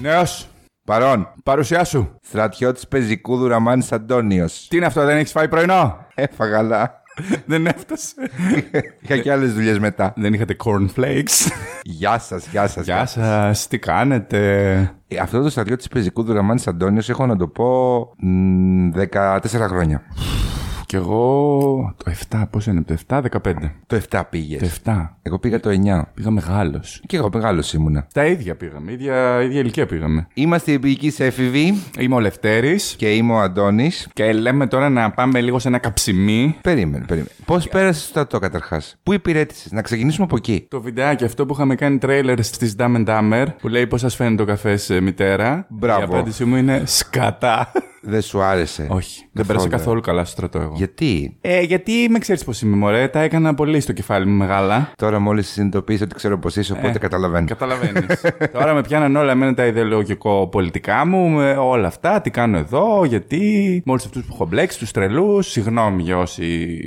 Νέος. Παρόν. Παρουσιάσου. Στρατιώτης πεζικού Δουραμάνη Αντώνιος. Τι είναι αυτό, δεν έχεις φάει πρωινό; Έφαγα, αλλά δεν έφτασε. είχα και άλλες δουλειές μετά. δεν είχατε cornflakes; Γεια σας, γεια σας. Γεια σας, τι κάνετε; Ε, Αυτό το στρατιώτη πεζικού Δουραμάνη Αντώνιος έχω να το πω μ, 14 χρόνια. Κι εγώ. Το 7, πώς είναι, το 7, 15. Το 7 πήγες. Το 7. Εγώ πήγα το 9. Πήγα μεγάλος. Και εγώ μεγάλος ήμουνα. Τα ίδια πήγαμε. ίδια, ίδια ηλικία πήγαμε. Είμαστε επίκη έφηβοι Είμαι ο Λευτέρης και είμαι ο Αντώνης. και λέμε τώρα να πάμε λίγο σε ένα καψιμί. Περίμενε, περίμενε. Πώς πέρασες το στρατό καταρχάς; Πού υπηρέτησες, να ξεκινήσουμε από εκεί. Το βιντεάκι αυτό που είχαμε κάνει τρέιλερ στις Dumb and Dumber που λέει πώς σας φαίνεται ο καφέ μητέρα. Μπράβο. Η απάντησή μου είναι σκατά. Δεν σου άρεσε. Όχι, δεν πέρασα καθόλου καλά στο στρατό εγώ. Γιατί; Ε, γιατί με ξέρεις πώς είμαι, μωρέ. Τα έκανα πολύ στο κεφάλι μου μεγάλα. τώρα μόλις συνειδητοποίησε ότι ξέρω πώς είσαι, οπότε καταλαβαίνω. Καταλαβαίνεις. Τώρα με πιάναν όλα εμένα τα ιδεολογικό-πολιτικά μου, με όλα αυτά. Τι κάνω εδώ, γιατί. Με όλους αυτούς που έχω μπλέξει, τους τρελούς. Συγγνώμη για όσοι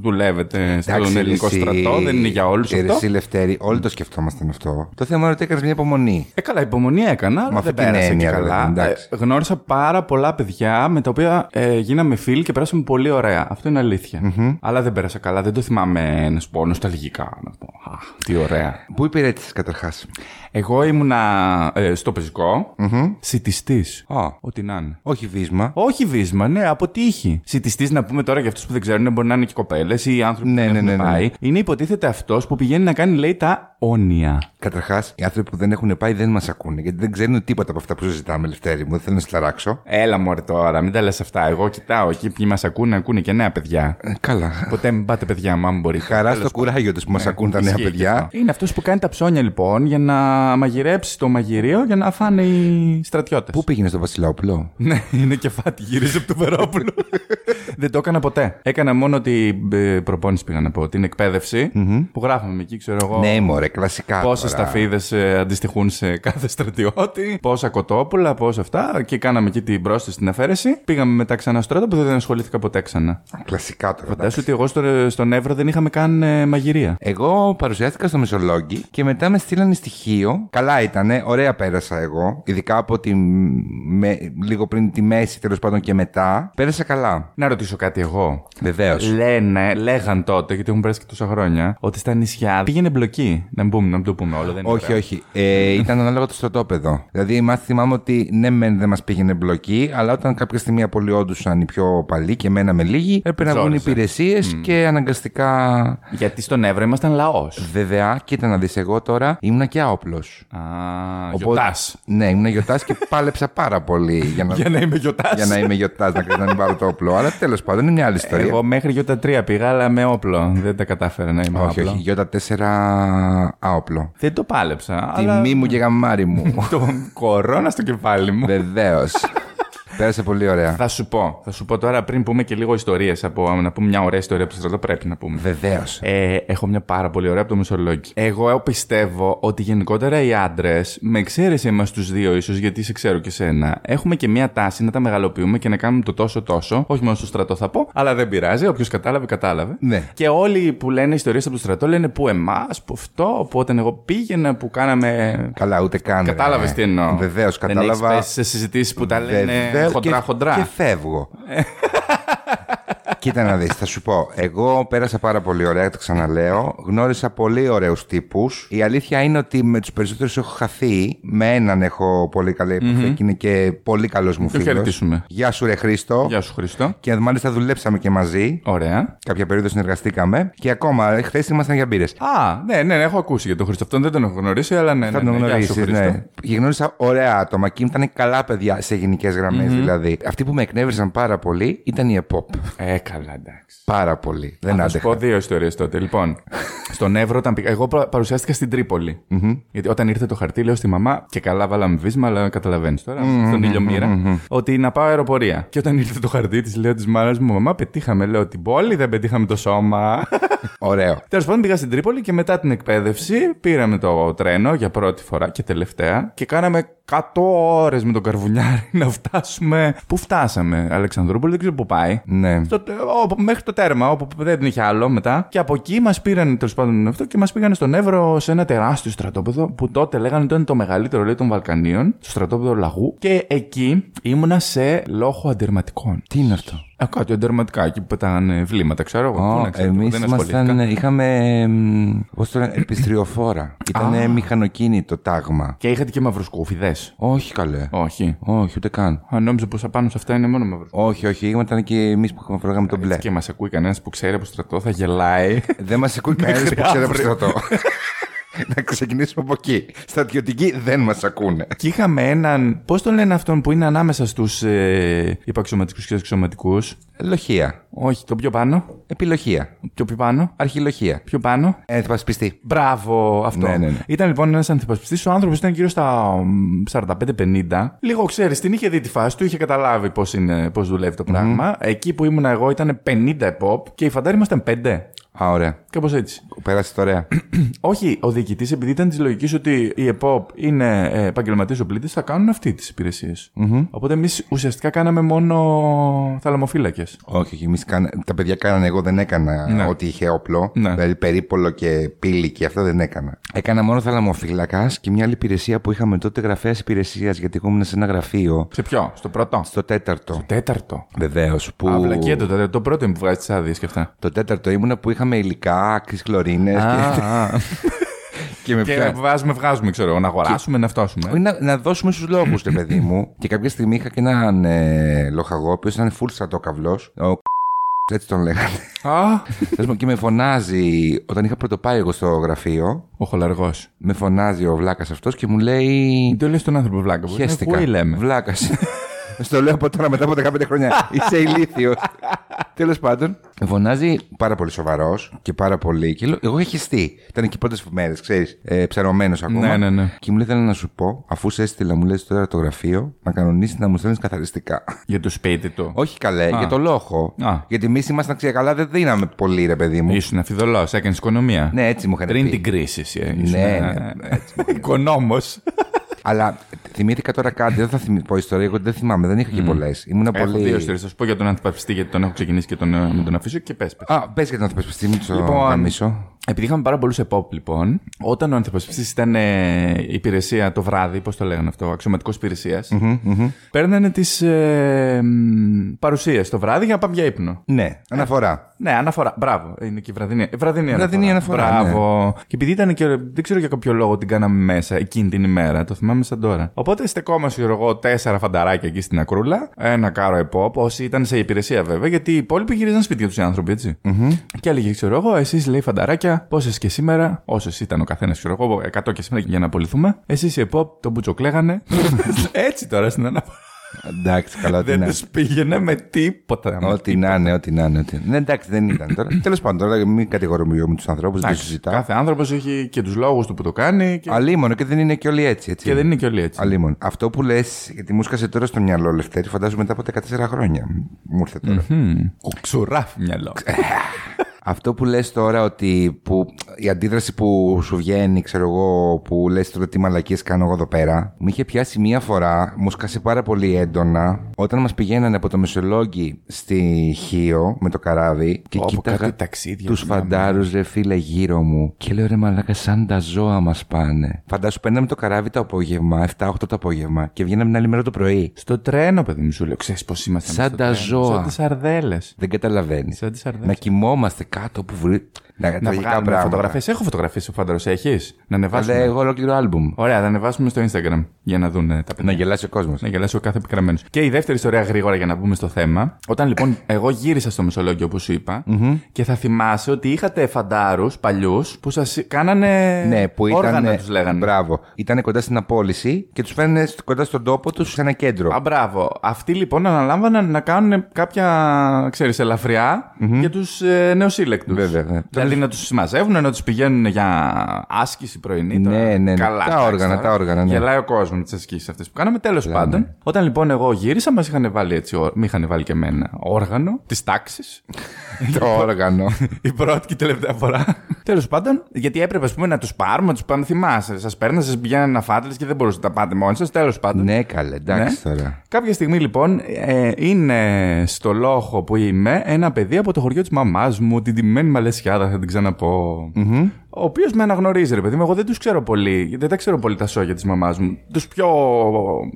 δουλεύετε στον Εντάξει, ελληνικό εσύ- στρατό. Δεν είναι για όλους Ε, αυτό. Εσύ, Λευτέρη, όλοι το σκεφτόμασταν αυτό. Το θέμα είναι ότι έκανες μια υπομονή. Ε, καλά, υπομονή έκανα, αλλά αυτή δεν την πέρασα και έννοια, καλά. βέβαια, εντάξει. Ε, γνώρισα πάρα πολλά παιδιά με τα οποία ε, γίναμε φίλοι και περάσαμε πολύ ωραία. Αυτό είναι αλήθεια. Αλλά δεν πέρασα καλά. Δεν το θυμάμαι να σου πω νοσταλγικά. Να πω. Α, τι ωραία. Πού υπηρέτησες καταρχάς; Εγώ ήμουνα ε, στο πεζικό, σιτιστής. Α. Ό,τι να είναι. Όχι βίσμα. Όχι βίσμα, ναι, από τύχη. Σιτιστής, να πούμε τώρα για αυτούς που δεν ξέρουν, μπορεί να είναι και κοπέλες ή άνθρωποι Ναι, που ναι, δεν ναι, έχουν ναι. πάει. Είναι υποτίθεται αυτός που πηγαίνει να κάνει, λέει, τα όνια. Καταρχάς, οι άνθρωποι που δεν έχουν πάει δεν μας ακούνε γιατί δεν ξέρουν τίποτα από αυτά που συζητάμε, Λευτέρη μου. Δεν θέλω να σε ταράξω. Έλα μωρέ τώρα, μην τα λες αυτά. Εγώ κοιτάω εκεί ποιοι μας ακούνε, ακούνε και νέα παιδιά. Ε, καλά. Ποτέ μην πάτε παιδιά μου, αν μπορείτε. Χαρά Τέλος στο κουράγιο τους που μας ακούν τα νέα Ισχύει και παιδιά. αυτό. Είναι αυτός που κάνει τα ψώνια λοιπόν για να μαγειρέψει το μαγειρίο για να φάνε οι στρατιώτες. Πού πήγαινε στο Βασιλόπουλο; Ναι, είναι κεφάτι, γυρίζει από το Βερόπουλο. Δεν το έκανα ποτέ. Έκανα μόνο την ε, προπόνηση, πήγα να πω, την εκπαίδευση που γράφαμε εκεί, ξέρω εγώ. Ναι, μωρέ, κλασικά. Πόσες τώρα. σταφίδε αντιστοιχούν σε κάθε στρατιώτη, πόσα κοτόπουλα, πόσα αυτά. Και κάναμε εκεί την πρόσθεση στην αφαίρεση. Πήγαμε μετά ξανά στο στρατό που δεν ασχολήθηκα ποτέ ξανά. Κλασικά τώρα. Φαντάζομαι ότι εγώ στο, στον Εύρο δεν είχαμε καν ε, μαγειρία. Εγώ παρουσιάστηκα στο Μεσολόγγι και μετά με στείλανε στοιχείο. Καλά ήτανε, ωραία πέρασα εγώ. Ειδικά από τη, με, λίγο πριν τη μέση τέλος πάντων και μετά. Πέρασα καλά. Να ρωτήσω κάτι εγώ. Βεβαίως. Λένε, λέγαν τότε, γιατί έχουν περάσει και τόσα χρόνια, ότι στα νησιά πήγαινε μπλοκή. Να μην, πούμε, να μην το πούμε όλο. Δεν είναι Όχι, ωραίο. όχι. Ε, ήταν ανάλογα το στρατόπεδο. Δηλαδή, εμά θυμάμαι ότι ναι, μεν δεν μας πήγαινε μπλοκή, αλλά όταν κάποια στιγμή απολυόντουσαν οι πιο παλιοί και μέναμε λίγοι, έπρεπε να βγουν Ζόριζε. υπηρεσίες και αναγκαστικά. Γιατί στον Εύρο ήμασταν λαός. Βέβαια, κοίτα να δεις, εγώ τώρα ήμουνα και άοπλος. Α, γιοτάς. Ναι, ήμουν γιοτάς και πάλεψα πάρα πολύ για να, Για να είμαι γιοτάς. για να είμαι γιοτάς, να, να μην πάρω το όπλο. Αλλά τέλος πάντων είναι μια άλλη ιστορία. Εγώ μέχρι γιώτα 3 πήγα, αλλά με όπλο. Δεν τα κατάφερα να είμαι όχι, όπλο. όχι. Γιώτα 4 άοπλο. Δεν το πάλεψα. αλλά Τιμή μου και γαμάρι μου. το κορώνα στο κεφάλι μου. Βεβαίως. Πέρασε πολύ ωραία. Θα σου πω. Θα σου πω τώρα πριν πούμε και λίγο ιστορίες. Να πούμε μια ωραία ιστορία από το στρατό, πρέπει να πούμε. Βεβαίως. Ε, έχω μια πάρα πολύ ωραία από το Μεσολόγγι. Εγώ πιστεύω ότι γενικότερα οι άντρες, με εξαίρεση εμάς τους δύο ίσως, γιατί σε ξέρω και σένα, έχουμε και μια τάση να τα μεγαλοποιούμε και να κάνουμε το τόσο τόσο. Όχι μόνο στο στρατό θα πω, αλλά δεν πειράζει. Όποιος κατάλαβε, κατάλαβε. Ναι. Και όλοι που λένε ιστορίες από το στρατό λένε που εμάς, που αυτό, που όταν εγώ πήγαινα, που κάναμε. Καλά, ούτε καν. Κατάλαβες τι εννοώ. Βεβαίως, Δεν έχεις κατάλαβα. πέσει σε συζητήσεις που τα λένε Βεβαίως, χοντρά και, χοντρά. Και φεύγω. Κοίτα να δεις, θα σου πω. Εγώ πέρασα πάρα πολύ ωραία, το ξαναλέω. Γνώρισα πολύ ωραίους τύπους. Η αλήθεια είναι ότι με τους περισσότερους έχω χαθεί. Με έναν έχω πολύ καλή επαφή και είναι και πολύ καλός μου Το φίλος. χαιρετήσουμε. Γεια σου ρε Χρήστο. Γεια σου, Χριστό. Και μάλιστα δουλέψαμε και μαζί. Ωραία. Κάποια περίοδο συνεργαστήκαμε. Και ακόμα, χθες ήμασταν για μπύρες. Α, ναι, ναι, ναι, έχω ακούσει για τον Χρήστο. Αυτόν δεν τον έχω γνωρίσει, αλλά ναι. Θα ναι, τον ναι, γεια σου, γνωρίσει, Χρήστο. ναι. Και γνώρισα ωραία άτομα και ήταν καλά παιδιά σε γενικές δηλαδή. Αυτοί που με εκνεύρισαν πάρα πολύ ήταν η ΕΠΟΠ. Ε, καλά, εντάξει. Πάρα πολύ. Δεν Θα σου άντεχα. πω δύο ιστορίες τότε. Λοιπόν, στον Εύρο, όταν πήγα. Εγώ πα- παρουσιάστηκα στην τρίπολη. Γιατί όταν ήρθε το χαρτί, λέω στη μαμά, και καλά βάλαμε βίσμα, αλλά καταλαβαίνεις τώρα, στον ήλιο μοίρα, ότι να πάω αεροπορία. Και όταν ήρθε το χαρτί της, λέω της μάνας μου, μαμά, πετύχαμε. Λέω την πόλη, δεν πετύχαμε το σώμα. Ωραίο. Τέλος πάντων, πήγα στην Τρίπολη και μετά την εκπαίδευση πήραμε το τρένο για πρώτη φορά και τελευταία και κάναμε 100 ώρες με τον καρβουνιάρι να φτάσουμε. Πού φτάσαμε, Αλεξανδρούπολη, δεν ξέρω πού πάει. Ναι. Στο τε- όπου- μέχρι το τέρμα, όπου δεν είχε άλλο μετά. Και από εκεί μας πήραν τέλος πάντων αυτό και μας πήγαν στον Εύρο σε ένα τεράστιο στρατόπεδο που τότε λέγανε ότι ήταν το μεγαλύτερο λέει, των Βαλκανίων, στο στρατόπεδο Λαγού. Και εκεί ήμουνα σε λόγο αντερματικών. Τι είναι αυτό; Ε, κάτι αντερματικά, εκεί που πετάγανε βλήματα, ξέρω εγώ. Πού να ξέρω, Εμείς δεν ασχολήθηκα. ήμασταν. Είχαμε. Πώς το λένε, επιστριοφόρα. Ήταν μηχανοκίνητο τάγμα. Και είχατε και μαυροσκούφιδες. Όχι καλέ. Όχι. Όχι, ούτε καν. Αν νόμιζα πως απάνω σε αυτά είναι μόνο μαυροσκούφιδες. Όχι, όχι, ήμασταν και εμείς που είχαμε φοράγαμε τον μπλε. Και μας ακούει κανένας που ξέρει από στρατό, θα γελάει. Δεν μας ακούει κανένας Μέχρι που ξέρει από αύριο. στρατό. Να ξεκινήσουμε από εκεί. Στρατιωτικοί δεν μας ακούνε. Και είχαμε έναν. Πώς τον λένε αυτόν που είναι ανάμεσα στους ε, υπαξιωματικούς και αξιωματικούς; Λοχεία. Όχι, το πιο πάνω. Επιλοχεία. Το πιο πάνω. Αρχιλοχεία. Πιο πάνω. Ενθυπασπιστή. Μπράβο, αυτό. Ναι, ναι, ναι. Ήταν λοιπόν ένας αντιπασπιστή. Ο άνθρωπος ήταν γύρω στα μ, 45-50. Λίγο ξέρεις, την είχε δει τη φάση του, είχε καταλάβει πώς πώς δουλεύει το πράγμα. Εκεί που ήμουν εγώ ήταν 50 επόπ και οι φαντάροι ήμασταν 5. Α, ωραία. Κάπως έτσι. Πέρασε το ωραία. Όχι, ο διοικητής, επειδή ήταν της λογικής ότι οι ΕΠΟΠ είναι ε, επαγγελματίες οπλίτε, θα κάνουν αυτοί τις υπηρεσιε Οπότε εμείς ουσιαστικά κάναμε μόνο θαλαμοφύλακες. όχι, όχι. Εμείς κάνα... Τα παιδιά κάνανε, εγώ δεν έκανα Ναι. ό,τι είχε όπλο. Ναι. Δηλαδή περίπολο και πύλη και αυτό δεν έκανα. Έκανα μόνο θαλαμοφύλακας και μια άλλη υπηρεσία που είχαμε τότε γραφέας υπηρεσίας γιατί εγώ ήμουν σε ένα γραφείο. Σε ποιο, στο πρώτο; Στο τέταρτο. Τέταρτο. Βεβαίως. Που... Α, βλακία το τέταρτο. Το πρώτο είναι που βγάζει τις άδειες και αυτά. Το τέταρτο ήμουνα που είχαμε υλικά, άκρη χλωρίνες. Και... και με Και πια... βάζουμε, βγάζουμε, ξέρω εγώ, να αγοράσουμε, να φτώσουμε. Όχι, να, να δώσουμε στους λόγους, ρε παιδί μου. και κάποια στιγμή είχα και έναν ε, λοχαγό, ο οποίος ήταν full στρατόκαυλος. Ο έτσι τον λέγανε. Α, Τέλος πάντων, και με φωνάζει, όταν είχα πρωτοπάει εγώ στο γραφείο, ο χολαργός. με φωνάζει ο βλάκας αυτός και μου λέει. Τι λες τον άνθρωπο βλάκα. που Χαίστηκα. Πού λέμε. Βλάκας. Στο λέω από τώρα μετά από 15 χρόνια. Είσαι ηλίθιος. Τέλος πάντων, με φωνάζει πάρα πολύ σοβαρός και πάρα πολύ. Και λέω, εγώ είχα χεστεί. Ήταν εκεί πρώτες μέρες, ξέρεις, ε, ψαρωμένος ακόμα. Ναι, ναι, ναι. Και μου λέει, θέλω να σου πω, αφού σε έστειλα, μου λες τώρα το γραφείο, να κανονίσεις να μου στέλνεις καθαριστικά. Για το σπίτι του. Όχι καλέ, για το λόγο. Α. Γιατί εμείς ήμασταν ξεκαλά, δεν δίναμε πολύ, ρε παιδί μου. Ήσουν αφιδωλός, έκανες οικονομία. Ναι, έτσι μου είχαν Πριν πει. την κρίση, εσύ. Ναι, ήσουν, ναι, ε, έτσι μου Οικονόμος. Αλλά θυμήθηκα τώρα κάτι, δεν θα θυμ... πω ιστορία, εγώ δεν θυμάμαι, δεν είχα και πολλές. Ήμουνα Έχω πολύ. δύο ιστορίες. Θα σου πω για τον αντιπαπιστή, γιατί τον έχω ξεκινήσει και τον, ε, με τον αφήσω και πες. Α, πες για να το πες, μην το Λοιπόν, γαμίσω. Επειδή είχαμε πάρα πολλούς επόπ, λοιπόν, όταν ο ανθιπασπιστή ήταν ε, υπηρεσία το βράδυ, πώς το λέγανε αυτό, αξιωματικός υπηρεσίας, παίρνανε τις ε, παρουσίες το βράδυ για να πάμε για ύπνο. Ναι, αναφορά. Ναι, αναφορά. Μπράβο. Είναι και η βραδινή, βραδινή, Βραδινή αναφορά, ναι. Μπράβο. Και επειδή ήταν και. Δεν ξέρω για κάποιο λόγο την κάναμε μέσα εκείνη την ημέρα. Το θυμάμαι σαν τώρα. Οπότε στεκόμαστε, ξέρω εγώ, τέσσερα φανταράκια εκεί στην ακρούλα. Ένα κάρο επόπ. Όσοι ήταν σε υπηρεσία βέβαια. Γιατί οι υπόλοιποι γυρίζαν σπίτια τους οι άνθρωποι, έτσι. Και έλεγε, ξέρω εγώ, εσείς λέει φανταράκια, πόσε και σήμερα. Όσες ήταν ο καθένας, ξέρω εγώ, 100 και σήμερα για να απολυθούμε. Εσείς οι επόπ τον μπουτσοκλέγανε. έτσι τώρα στην αναφορά. Εντάξει, καλά, ό,τι Δεν να τους πήγαινε με τίποτα. με Ό,τι να είναι, ό,τι να είναι. ό,τι- Ναι, εντάξει, δεν ήταν τώρα. Τέλος πάντων, τώρα μην κατηγορούμε με τους ανθρώπους, δεν το Εντάξει, συζητάω. Κάθε άνθρωπος έχει και τους λόγους του που το κάνει και, Αλίμονο και δεν είναι και όλοι έτσι. έτσι. και δεν είναι και όλοι έτσι. Αλίμονο. Αυτό που λες, γιατί μου σκάσε τώρα στο μυαλό, Λευτέρη, φαντάζομαι μετά από 14 χρόνια. Μου ήρθε τώρα. Μμμ. Κουξουράφι μυαλό. Αυτό που λες τώρα ότι που, η αντίδραση που σου βγαίνει, ξέρω εγώ, που λες τώρα τι μαλακίες κάνω εγώ εδώ πέρα, μου είχε πιάσει μία φορά, μου σκάσε πάρα πολύ έντονα, όταν μας πηγαίνανε από το Μεσολόγγι στη Χίο με το καράβι και Όπου κοίταγα κάτι ταξίδια τους θυμάμαι. φαντάρους ρε φίλε γύρω μου και λέω ρε μαλάκα σαν τα ζώα μας πάνε. Φαντάσου παίρναμε το καράβι το απόγευμα, 7-8 το απόγευμα και βγαίναμε την άλλη μέρα το πρωί. Στο τρένο, παιδί μου, σου λέω. Ξέρεις πώς είμαστε. Σαν στο τα τρένο. ζώα. Σαν τις αρδέλε. Δεν καταλαβαίνεις. Σαν τις αρδέλε. Να κοιμόμαστε κάτω που βρει. Να, Να τραγικά βγάλουμε πράγματα. φωτογραφίες. Έχω φωτογραφίες ο φάνταρος, έχεις; Να Αλλά ανεβάσουμε. εγώ ολόκληρο άλμπουμ. Ωραία, θα ανεβάσουμε στο Instagram για να δουν ε, τα παιδιά. Να γελάσει ο κόσμος. Να γελάσει ο κάθε επικραμμένο. Και η δεύτερη ιστορία γρήγορα για να μπούμε στο θέμα. Όταν λοιπόν εγώ γύρισα στο Μεσολόγγιο, όπως σου είπα, και θα θυμάσαι ότι είχατε φαντάρους παλιούς που σας κάνανε. Ναι, που ήταν. Όργανα τους λέγανε. Μπράβο. Ήταν κοντά στην απόλυση και τους φέρνανε κοντά στον τόπο τους σε ένα κέντρο. Α, μπράβο. Αυτοί λοιπόν αναλάμβαναν να κάνουν κάποια, ξέρεις, ελαφριά για τους ε, νεοσύλλεκτους. Βέβαια, ναι. Δηλαδή να τους συμμαζεύουν, να τους πηγαίνουν για άσκηση πρωινή. τώρα. Ναι, ναι, ναι. Καλά, Τα εντάξει, όργανα, τώρα. τα όργανα, ναι. Γελάει ο κόσμος με τις ασκήσεις αυτές που κάναμε. Τέλος πάντων, όταν λοιπόν εγώ γύρισα, μας είχαν βάλει έτσι, ό- μη είχαν βάλει και εμένα όργανο της τάξης. το όργανο. η πρώτη και η τελευταία φορά. Τέλος πάντων, γιατί έπρεπε ας πούμε, να τους πάρουμε, να τους πάμε. Θυμάσαι, σας παίρνανε, σας πηγαίνανε φάτελε και δεν μπορούσατε να τα πάτε μόνοι σας. Τέλος πάντων. Ναι, καλέ, εντάξει ναι. τώρα. Κάποια στιγμή λοιπόν ε, είναι στο λόχο που είμαι ένα παιδί από το χωριό της μαμάς μου, την τιμημένη Μαλαισιάδα, θα την ξαναπώ. Mm-hmm ο οποίος με αναγνωρίζει, ρε παιδί μου. Εγώ δεν τους ξέρω πολύ. Δεν τα ξέρω πολύ τα σόγια της μαμάς μου. Τους πιο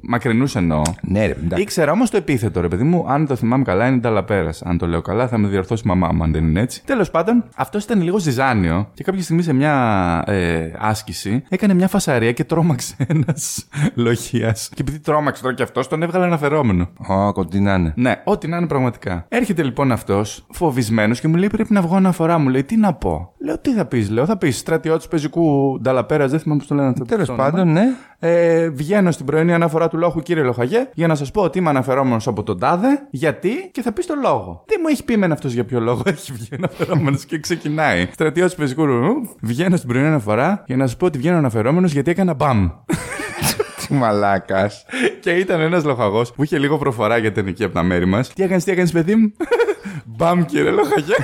μακρινούς εννοώ. Ναι, ρε, εντάξει. Ήξερα όμως το επίθετο, ρε παιδί μου. Αν το θυμάμαι καλά, είναι ταλαπέρα. Αν το λέω καλά, θα με διορθώσει η μαμά μου, αν δεν είναι έτσι. Τέλος πάντων, αυτός ήταν λίγο ζυζάνιο και κάποια στιγμή σε μια ε, άσκηση έκανε μια φασαρία και τρόμαξε ένας λογία. Και επειδή τρόμαξε τώρα και αυτός, τον έβγαλε αναφερόμενο. Ω, ό,τι να είναι. Ναι, ό,τι να είναι πραγματικά. Έρχεται λοιπόν αυτός, φοβισμένος και μου λέει πρέπει να βγω αναφορά. Μου λέει τι να πω. Λέω τι θα πεις, λέω θα πεις πει στρατιώτης πεζικού Νταλαπέρας, δεν θυμάμαι πώς το λένε. Τέλος πάντων, ναι. Ε, βγαίνω στην πρωινή αναφορά του λόγου, κύριε Λοχαγέ, για να σας πω ότι είμαι αναφερόμενος από τον Τάδε, γιατί; Και θα πεις το λόγο. Τι μου έχει πει εμένα αυτός για ποιο λόγο έχει βγει αναφερόμενος και ξεκινάει. Στρατιώτης πεζικού βγαίνω στην πρωινή αναφορά για να σας πω ότι βγαίνω αναφερόμενος γιατί έκανα μπαμ. Τι μαλάκας. και ήταν ένας λοχαγός που είχε λίγο προφορά για την εκεί από τα μέρη μας. Τι έκανες, τι έκανες, παιδί μου; Μπαμ, κύριε Λοχαγέ.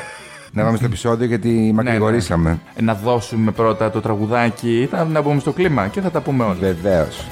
Να πάμε στο επεισόδιο γιατί μακρηγορήσαμε. Ναι, ναι. Να δώσουμε πρώτα το τραγουδάκι, θα, να μπούμε στο κλίμα και θα τα πούμε όλα. Βεβαίως.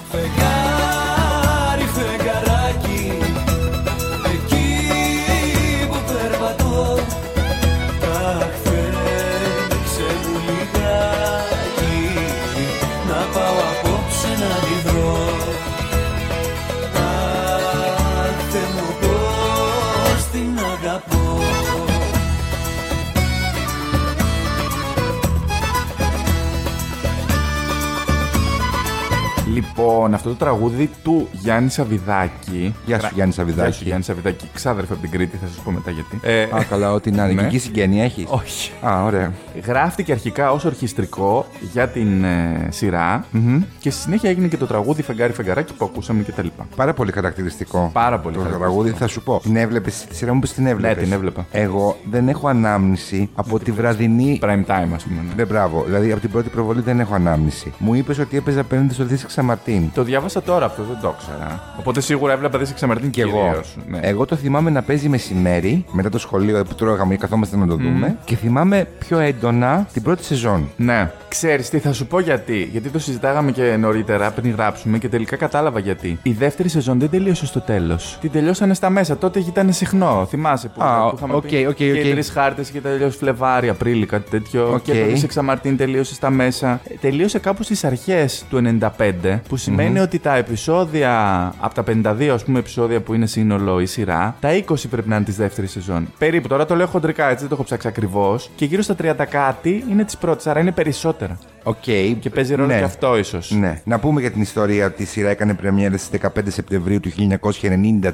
Λοιπόν, αυτό το τραγούδι του Γιάννη Σαββιδάκη. Γεια σου, Γιάννη Σαββιδάκη. Γεια σου, Γιάννη Σαββιδάκη. Ξάδερφε από την Κρήτη, θα σας πω μετά γιατί. Ε, Α, καλά, ό,τι να είναι. Ναι. συγγένεια έχεις; Όχι. Α, ωραία. Γράφτηκε αρχικά ως ορχιστρικό για την ε, σειρα mm-hmm. και στη συνέχεια έγινε και το τραγούδι Φεγγάρι Φεγγαράκι που ακούσαμε κτλ. Πάρα πολύ χαρακτηριστικό. Πάρα πολύ Το τραγούδι θα σου πω. Την έβλεπες τη σειρά μου, που την έβλεπες. Ναι, την έβλεπα. Εγώ δεν έχω ανάμνηση από τη βραδινή. Prime time, ας πούμε. Ναι, μπράβο. Δηλαδή από την πρώτη προβολή δεν έχω ανάμνηση. Μου είπες ότι έπαιζε απέναντι στο Δίση Ξαμαρτίν. Το διάβασα τώρα αυτό, δεν το ήξερα. Οπότε σίγουρα έβλεπα Δύση Ξαμαρτίν και εγώ. Ναι. Εγώ το θυμάμαι να παίζει μεσημέρι μετά το σχολείο που τρώγαμε ή καθόμαστε να το δούμε. Και θυμάμαι πιο έντονα την πρώτη σεζόν. Ναι. Ξέρεις τι θα σου πω γιατί. Γιατί το συζητάγαμε και νωρίτερα πριν γράψουμε και τελικά κατάλαβα γιατί. Η δεύτερη σεζόν δεν τελείωσε στο τέλος. Την τελειώσανε στα μέσα. Τότε ήταν συχνό. Θυμάσαι που, ah, που είχαμε okay, πει; Okay, okay. Και τρεις χάρτες και τελειώσει Φλεβάρι, Απρίλη, κάτι τέτοιο. Okay. Και το Δύση Ξαμαρτίν τελείωσε στα μέσα. Ε, τελείωσε κάπου στις αρχές του 95, που σημαίνει ότι τα επεισόδια από τα 52 ας πούμε επεισόδια που είναι σύνολο η σειρά, τα 20 πρέπει να είναι της δεύτερης σεζόν. Περίπου τώρα το λέω χοντρικά έτσι, δεν το έχω ψάξει ακριβώς. Και γύρω στα 30 κάτι είναι της πρώτης, άρα είναι περισσότερα. OK. Okay. Και παίζει ρόλο ναι. και αυτό ίσως. Ναι. Να πούμε για την ιστορία ότι η σειρά έκανε πρεμιέρα στις 15 Σεπτεμβρίου του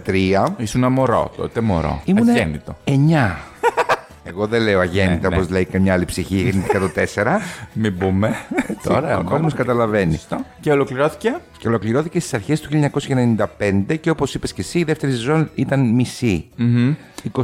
1993. Ήσουν μωρό τότε, μωρό. Ήμουν 9. Εγώ δεν λέω αγέννητα ναι, όπως ναι. λέει και μια άλλη ψυχή γεννήθηκα το 4. Μην πούμε. Τώρα ο κόσμος καταλαβαίνει. Και ολοκληρώθηκε; Και ολοκληρώθηκε στις αρχές του 1995 και όπως είπες και εσύ, η δεύτερη σεζόν ήταν μισή. 25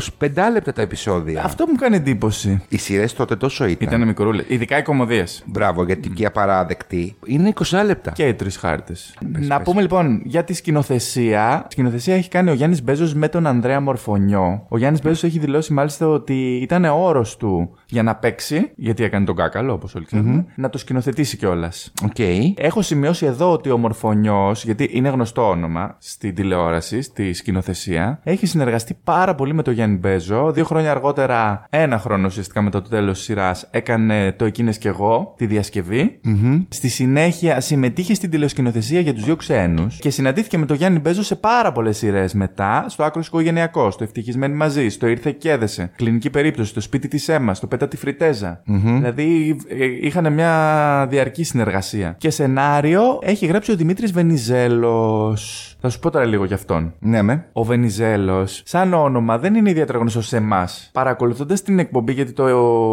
λεπτά τα επεισόδια. Αυτό μου κάνει εντύπωση. Οι σειρές τότε τόσο ήταν. Ήταν μικρούλε. Ειδικά οι κομμωδίες. Μπράβο, γιατί και απαράδεκτη είναι 20 λεπτά. Και οι τρεις χάρτες. Να πούμε λοιπόν για τη σκηνοθεσία. Η σκηνοθεσία έχει κάνει ο Γιάννης Μπέζος με τον Ανδρέα Μορφωνιό. Ο Γιάννης Μπέζος έχει δηλώσει μάλιστα ότι ήταν όρος του για να παίξει, γιατί έκανε τον κάκαλο, όπως όλοι ξέρουμε, να το σκηνοθετήσει κιόλας. Okay. Έχω σημειώσει εδώ ότι ο Μορφωνιός, γιατί είναι γνωστό όνομα στην τηλεόραση, στη σκηνοθεσία, έχει συνεργαστεί πάρα πολύ με τον Γιάννη Μπέζο. Δύο χρόνια αργότερα, ένα χρόνο ουσιαστικά μετά το τέλος της σειράς, έκανε το Εκείνες και εγώ, τη διασκευή. Mm-hmm. Στη συνέχεια συμμετείχε στην τηλεοσκηνοθεσία για τους δύο ξένους και συναντήθηκε με τον Γιάννη Μπέζο σε πάρα πολλές σειρές μετά, στο άκρο οικογενειακός, στο Ευτυχισμένοι μαζί, στο Ήρθε και έδεσε, κλινική περίπτωση, το σπίτι της Έμας, το Πέτα τη Φριτέζα. Mm-hmm. Δηλαδή ε, είχαν μια διαρκή συνεργασία. Και σενάριο έχει γράψει ο Δημήτρης Βενιζέλος. Θα σου πω τώρα λίγο για αυτόν. Ναι, με. Ο Βενιζέλος, σαν όνομα, δεν είναι ιδιαίτερα γνωστός σε εμάς. Παρακολουθώντας την εκπομπή, γιατί το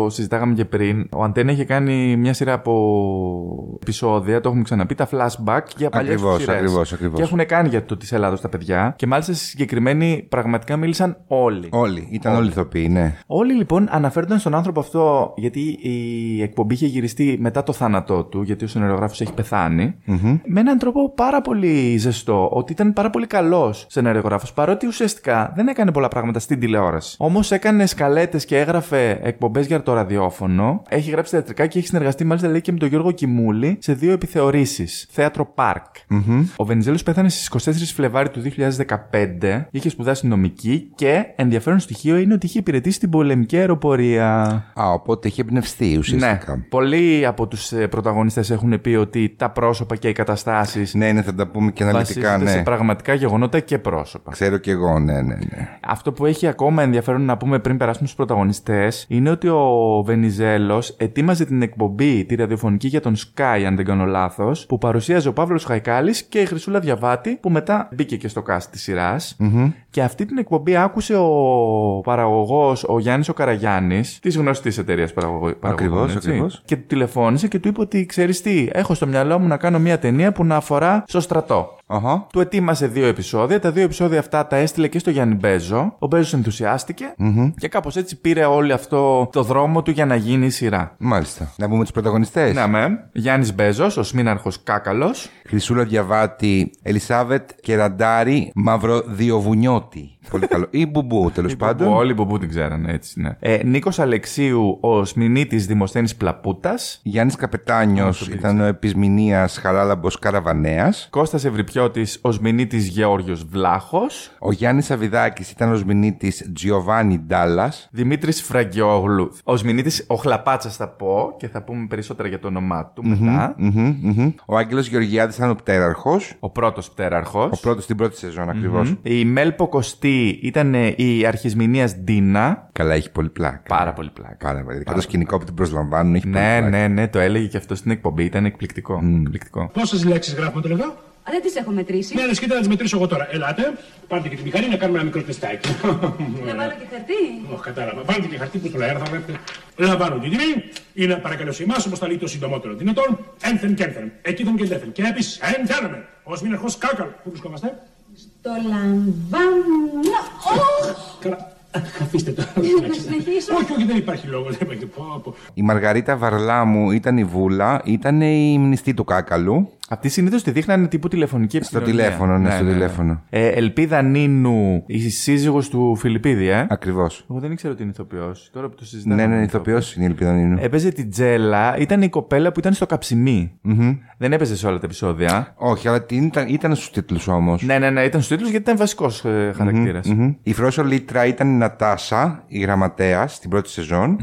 συζητάγαμε και πριν, ο Αντένα είχε κάνει μια σειρά από επεισόδια, το έχουμε ξαναπεί, τα flashback για παλιές Ακριβώς, ακριβώς, ακριβώς. Και έχουν κάνει για το της Ελλάδος τα παιδιά. Και μάλιστα συγκεκριμένοι πραγματικά μίλησαν όλοι. Όλοι, ήταν όλοι ηθοποιοί, ναι. Όλοι όλοι λοιπόν αναφέρονταν στον άνθρωπο αυτό, γιατί η εκπομπή είχε γυριστεί μετά το θάνατό του, γιατί ο σενεργογράφο έχει πεθάνει, με έναν τρόπο πάρα πολύ ζεστό, ότι ήταν πάρα πολύ καλός σενεργογράφο, παρότι ουσιαστικά δεν έκανε πολλά πράγματα στην τηλεόραση. Όμως έκανε σκαλέτες και έγραφε εκπομπές για το ραδιόφωνο, έχει γράψει θεατρικά και έχει συνεργαστεί μάλιστα λέει και με τον Γιώργο Κιμούλη σε δύο επιθεωρήσεις. Θέατρο Park. Ο Βενιζέλος πέθανε στις 24 Φλεβάρι του 2015, είχε σπουδάσει νομική και ενδιαφέρον στοιχείο είναι ότι είχε υπηρετήσει την πολεμική αεροπορία. Α, οπότε είχε εμπνευστεί ουσιαστικά. Ναι. Πολλοί από τους πρωταγωνιστές έχουν πει ότι τα πρόσωπα και οι καταστάσεις Ναι, ναι, θα τα πούμε και αναλυτικά, βασίζονται σε ναι. πραγματικά γεγονότα και πρόσωπα. Ξέρω κι εγώ, ναι, ναι, ναι. Αυτό που έχει ακόμα ενδιαφέρον να πούμε πριν περάσουμε στους πρωταγωνιστές είναι ότι ο Βενιζέλος ετοίμαζε την εκπομπή, τη ραδιοφωνική για τον Sky, αν δεν κάνω λάθος, που παρουσίαζε ο Παύλος Χαϊκάλης και η Χρυσούλα Διαβάτη, που μετά μπήκε και στο cast της σειρα Και αυτή την εκπομπή άκουσε ο παραγωγός, ο Γιάννης ο Καραγιάννης, της γνωστής εταιρείας παραγωγή. Ακριβώς, ακριβώς. Και του τηλεφώνησε και του είπε ότι ξέρεις τι, έχω στο μυαλό μου να κάνω μια ταινία που να αφορά στο στρατό. Αχα. Του ετοίμασε δύο επεισόδια. Τα δύο επεισόδια αυτά τα έστειλε και στο Γιάννη Μπέζο. Ο Μπέζος ενθουσιάστηκε και κάπως έτσι πήρε όλο αυτό το δρόμο του για να γίνει η σειρά. Μάλιστα. Να πούμε τους πρωταγωνιστές. Ναι, με. Γιάννης Μπέζος, ο Σμήναρχος Κάκαλος. Χρυσούλα Διαβάτη, Ελισάβετ Κεραντάρη, Μαυροδιοβουνιώτη. Πολύ καλό. Ή Μπουμπού, τέλος πάντων. Όλοι που την ξέρανε, έτσι, ναι. Ε, Νίκος Αλεξίου, ο Σμηνίτη Δημοσθένης Πλαπούτας. Γιάννης Καπετάνιος ήταν ο επισμηνίας Χαράλαμπος Καραβανέας. Κώστας Ευρυπιώτης, ο Σμηνίτη Γεώργιος Βλάχος. Ο Γιάννης Αβιδάκης ήταν ο σμηνίτη Τζιοβάνι Ντάλλας. Δημήτρης Φραγκιόγλου. Ο Σμηνίτη, ο Χλαπάτσας θα πω και θα πούμε περισσότερα για το όνομά του μετά. Ο Άγγελος Γεωργιάδης ήταν ο πτέραρχος. Ο πρώτος πτέραρχος. Ο πρώτος στην πρώτη σεζόν ακριβώς. Η Μέλπο Κωστή ήταν ε, η αρχισμηνίας Ντίνα. Καλά, έχει πολύ πλάκα. Πάρα πολύ πλάκα. Πάρα πολύ. Και το σκηνικό που την προσλαμβάνουν έχει πολύ Ναι, πλάκα. ναι, ναι, το έλεγε και αυτό στην εκπομπή. Ήταν εκπληκτικό. εκπληκτικό. Πόσες λέξεις γράφουμε το λεπτό. Δεν τις έχω μετρήσει. Ναι, ναι, σκείτε να τις μετρήσω εγώ τώρα. Ελάτε, πάρτε και τη μηχανή να κάνουμε ένα μικρό τεστάκι. Να βάλω και χαρτί. Όχι, κατάλαβα. Βάλτε και χαρτί που στο λαέρα θα βλέπετε. Λαμβάνω την τιμή. Είναι παρακαλώ σε εμάς όπως θα λύει το συντομότερο δυνατόν. Ένθεν και ένθεν. Εκείθεν και ένθεν. Και επίση, εντέλαμε. Ω μήναρχο κάκαλ. Πού βρισκόμαστε; Το λαμβάνω. Ω! Καλά. Αφήστε το. Να συνεχίσω. Όχι, όχι, δεν υπάρχει λόγος. Δεν υπάρχει. Πω, πω. Η Μαργαρίτα Βαρλάμου ήταν η Βούλα, ήταν η μνηστή του Κάκαλου. Αυτοί συνήθως τη δείχνανε τύπου τηλεφωνική επικοινωνία. τηλέφωνο, ναι, στο τηλέφωνο. Ε, Ελπίδα Νίνου, η σύζυγος του Φιλιππίδη, ε. Ακριβώς. Εγώ δεν ήξερα ότι είναι ηθοποιός. Τώρα που το συζητάμε. Ναι, ναι, ηθοποιός είναι η Ελπίδα Νίνου. Έπαιζε την Τζέλα, ήταν η κοπέλα που ήταν στο καψιμι Δεν έπαιζε σε όλα τα επεισόδια. Όχι, αλλά την ήταν, ήταν στους τίτλους όμως. Ναι, ναι, ναι, ήταν στους τίτλους γιατί ήταν βασικός ε, χαρακτήρας. Η Φρόσο Λίτρα ήταν η Νατάσα, η γραμματέας στην πρώτη σεζόν.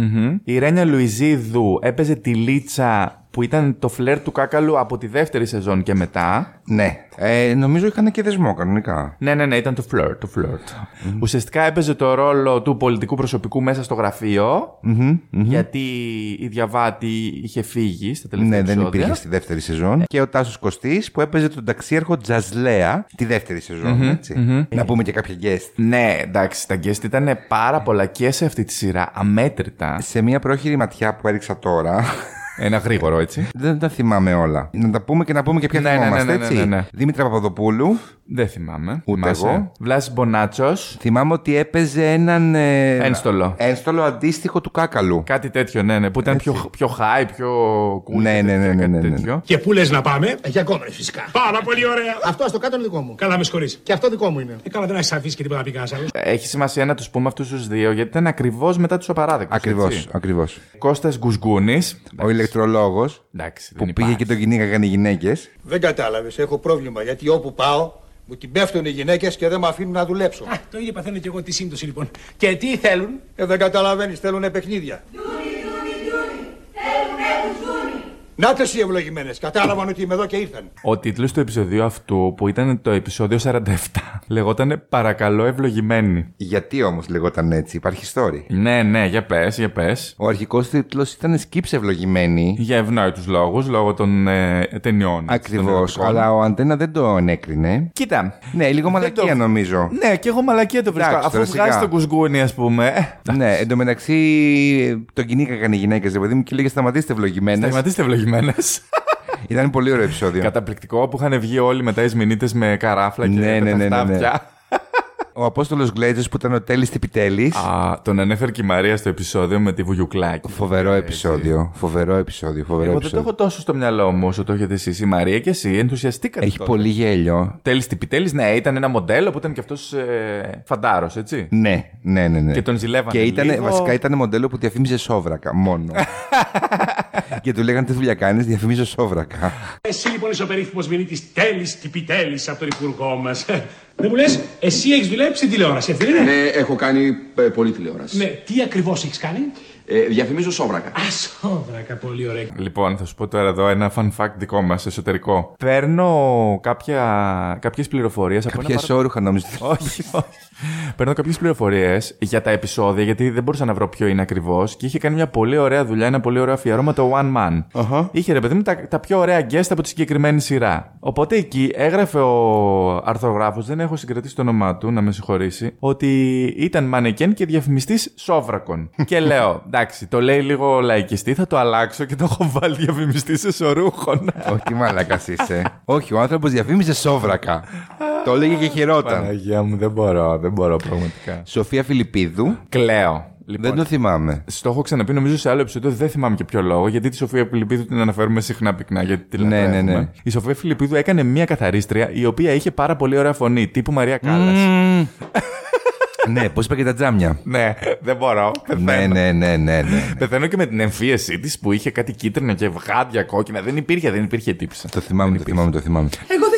Η Ρένια Λουιζίδου έπαιζε τη Λίτσα που ήταν το φλερ του Κάκαλου από τη δεύτερη σεζόν και μετά. Ναι. Ε, νομίζω είχαν και δεσμό κανονικά. Ναι, ναι, ναι, ήταν το φλερ. Το φλερ. Ουσιαστικά έπαιζε το ρόλο του πολιτικού προσωπικού μέσα στο γραφειο Γιατί η Διαβάτη είχε φύγει στα τελευταία Ναι, δεν επεισόδια. υπήρχε στη δεύτερη σεζόν. Και ο Τάσος Κωστής που έπαιζε τον ταξίαρχο Τζαζλέα τη δεύτερη σεζόν. έτσι. Να πούμε και κάποια guest. Ναι, εντάξει, τα guest ήταν πάρα πολλά και σε αυτή τη σειρά, αμέτρητα. Σε μια πρόχειρη ματιά που έριξα τώρα. Ένα γρήγορο έτσι. Δεν τα θυμάμαι όλα. Να τα πούμε και να πούμε και ποια Ναι, ναι, ναι, θυμόμαστε, ναι, ναι, έτσι. ναι, ναι. Δήμητρα Παπαδοπούλου. Δεν θυμάμαι. Ούτε Θυμάσαι. εγώ. Βλάσης Μπονάτσος. Θυμάμαι ότι έπαιζε έναν. ε, Ένστολο. Ένστολο αντίστοιχο του Κάκαλου. Κάτι τέτοιο, ναι, ναι. Που ήταν πιο, πιο high, πιο cool. Ναι, και ναι, ναι, τέτοια, ναι, κάτι ναι, ναι. τέτοιο. Και πού λες να πάμε; Για κόμμα, φυσικά. Πάρα πολύ ωραία. Αυτό στο κάτω είναι δικό μου. Καλά, με συγχωρείς. Και αυτό δικό μου είναι. Ε, καλά, δεν έχεις αφήσει και τίποτα να πει κανένας άλλος. Έχει σημασία να τους πούμε αυτούς τους δύο γιατί ήταν ακριβώς μετά τους απαράδεκτους. Ακριβώς, ακριβώς. Κώστας Γκουσγκούνης. Ο ηλεκτρολόγο Εντάξει, που δεν πήγε υπάρχει. και τον κυνήγαγαν οι γυναίκες. Δεν κατάλαβες. Έχω πρόβλημα γιατί όπου πάω μου την πέφτουν οι γυναίκες και δεν με αφήνουν να δουλέψω. Α, το ίδιο παθαίνω και εγώ τη σύμπτωση λοιπόν. Και τι θέλουν; Ε, δεν καταλαβαίνεις, θέλουν παιχνίδια. Νάτε οι ευλογημένες. Κατάλαβαν ότι είμαι εδώ και ήρθαν. Ο τίτλος του επεισοδίου αυτού, που ήταν το επεισόδιο 47, λεγόταν Παρακαλώ ευλογημένη. Γιατί όμως λεγόταν έτσι, υπάρχει story. Ναι, ναι, για πες, για πες. Ο αρχικός τίτλος ήταν Σκύψε ευλογημένη. Για ευνόητους λόγους, λόγω των ε, ταινιών. έτσι, των Ακριβώς. ερωτικών. Αλλά ο Αντένα δεν το ενέκρινε. Κοίτα. Ναι, λίγο μαλακία το- νομίζω. Ναι, και εγώ μαλακία το βρίσκω. Εντάξει, Αφού τώρα, βγάζει σιγά. τον κουσγκούνι, ας πούμε. ε, ναι, εντωμεταξύ τον κυνήγαγαν οι γυναίκες, ρε παιδί μου, και λέγε σταματήστε ευλογημένες. Σταματήστε ευλογημένες. Ήταν πολύ ωραίο επεισόδιο. Καταπληκτικό που είχαν βγει όλοι μετά οι μηνύτες με καράφλα και Ναι, ναι, με ναι, τα ναι, ναι. φτάπια. Ο Απόστολος Γκλέτζο που ήταν ο Τέλης Τυπιτέλη. Α, τον ανέφερε και η Μαρία στο επεισόδιο με τη Βουγιουκλάκη. Φοβερό επεισόδιο. Φοβερό επεισόδιο. Φοβερό Εγώ δεν το επεισόδιο. έχω τόσο στο μυαλό μου όσο το έχετε εσείς. Η Μαρία και εσύ ενθουσιαστήκατε. Έχει τότε. πολύ γέλιο. Τέλης Τυπιτέλη, ναι, ήταν ένα μοντέλο που ήταν και αυτός ε, φαντάρος, έτσι. Ναι, ναι, ναι. ναι. Και τον ζηλεύανε Και ήταν, λίγο. βασικά ήταν μοντέλο που διαφήμιζε σόβρακα μόνο. και του λέγανε τι δουλειά κάνεις, διαφημίζω σόβρακα. Εσύ λοιπόν είσαι ο περίφημος μηνύτης Τέλη Τυπιτέλη από τον υπουργό μας. Δεν μου λες, εσύ έχεις δουλέψει στην τηλεόραση, έτσι δεν είναι; Ναι, έχω κάνει ε, πολλή τηλεόραση. Ναι, τι ακριβώς έχεις κάνει; Ε, διαφημίζω σόβρακα. Α, σόβρακα, πολύ ωραία. Λοιπόν, θα σου πω τώρα εδώ ένα fun fact δικό μας εσωτερικό. Παίρνω κάποια, κάποιες πληροφορίες από ένα Ποια παρα- όρουχα νόμιζα. όχι, όχι. Παίρνω κάποιες πληροφορίες για τα επεισόδια, γιατί δεν μπορούσα να βρω ποιο είναι ακριβώς. Και είχε κάνει μια πολύ ωραία δουλειά, ένα πολύ ωραίο αφιέρωμα το One Man. Είχε ρε παιδί μου τα, τα πιο ωραία guest από τη συγκεκριμένη σειρά. Οπότε εκεί έγραφε ο αρθρογράφος, δεν έχω συγκρατήσει το όνομά του, να με συγχωρήσει, ότι ήταν μανεκέν και διαφημιστής σόβρακων. και λέω, εντάξει, το λέει λίγο λαϊκιστή, θα το αλλάξω και το έχω βάλει διαφημιστή εσωρούχων. Όχι, τι μαλάκα είσαι. Όχι, ο άνθρωπος διαφήμιζε σόβρακα. το έλεγε και χειρόταν. Παναγία μου, δεν μπορώ, δεν μπορώ πραγματικά. Σοφία Φιλιππίδου. Κλαίω. Λοιπόν, Δεν το θυμάμαι. Στο έχω ξαναπεί νομίζω σε άλλο επεισόδιο, δεν θυμάμαι και ποιο λόγο, γιατί τη Σοφία Φιλιππίδου την αναφέρουμε συχνά πυκνά, γιατί τη Ναι, λατρεύουμε. ναι, ναι. Η Σοφία Φιλιππίδου έκανε μία καθαρίστρια η οποία είχε πάρα πολύ ωραία φωνή, τύπου Μαρία Κάλλας. ναι, πώς είπα και τα τζάμια. Ναι, δεν μπορώ. ναι, Πεθαίνω. ναι, ναι, ναι, ναι. Πεθαίνω και με την εμφίεσή της που είχε κάτι κίτρινα και βγάδια κόκκινα. Δεν υπήρχε, δεν υπήρχε τύψη. Το θυμάμαι, το θυμάμαι, το θυμάμαι. Εγώ δεν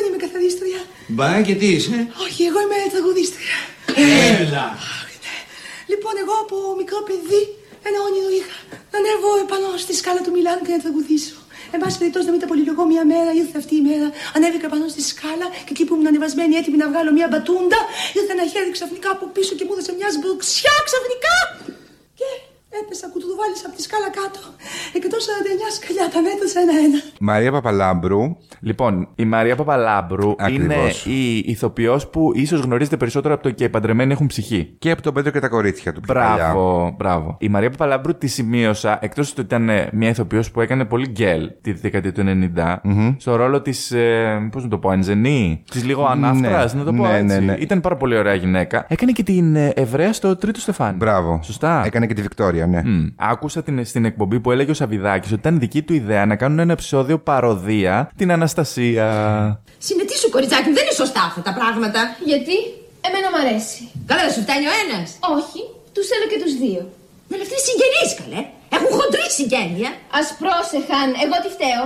είμαι καθαρίστρια. Μπα και τι είσαι; Όχι, εγώ είμαι τραγουδίστρια. Έλα. Λοιπόν, εγώ από μικρό παιδί ένα όνειρο είχα. Να ανέβω επάνω στη σκάλα του Μιλάν και να τραγουδήσω. Εν πάση περιπτώσει, να μην τα πολυλογώ μια μέρα, ήρθε αυτή η μέρα. Ανέβηκα πάνω στη σκάλα και εκεί που ήμουν ανεβασμένη έτοιμη να βγάλω μια μπατούντα, ήρθε ένα χέρι ξαφνικά από πίσω και μου έδωσε μια σμπροξιά ξαφνικά. Και έπεσα κουτρουβάλισα από τη σκάλα κάτω. 149 σκαλιά τα μέτρησα ένα-ένα. Μαρία Παπαλάμπρου. Λοιπόν, η Μαρία Παπαλάμπρου Ακριβώς. είναι η ηθοποιός που ίσως γνωρίζετε περισσότερο από το και οι παντρεμένοι έχουν ψυχή. Και από τον Πέτρο και τα κορίτσια του. πιο παλιά. Μπράβο, μπράβο. Η Μαρία Παπαλάμπρου τη σημείωσα, εκτός ότι ήταν ε, μια ηθοποιός που έκανε πολύ γκέλ τη δεκαετία του 90, στο ρόλο της. Ε, Πώς να το πω, Ενζενή. Της λίγο ανάφτρα, να το πω Ναι, έτσι. ναι, ναι. Ήταν πάρα πολύ ωραία γυναίκα. Έκανε και την ε, Εβραία στο τρίτο στεφάνι. Μπράβο. Σωστά. Έκανε και τη Βικτόρια, ναι. Μμ. Άκουσα την, στην εκπομπή που έλεγε ο Σαββιδάκης ότι ήταν δική του ιδέα να κάνουν ένα επεισόδιο παροδία την Αναστασία. Συνετήσου, κοριτσάκι μου, δεν είναι σωστά αυτά τα πράγματα. Γιατί; Εμένα μ' αρέσει. Καλά, δεν σου φτάνει ο ένας. Όχι, τους θέλω και τους δύο. Με αυτοί συγγενείς, καλέ. Έχουν χοντρή συγγένεια. Ας πρόσεχαν, εγώ τι φταίω;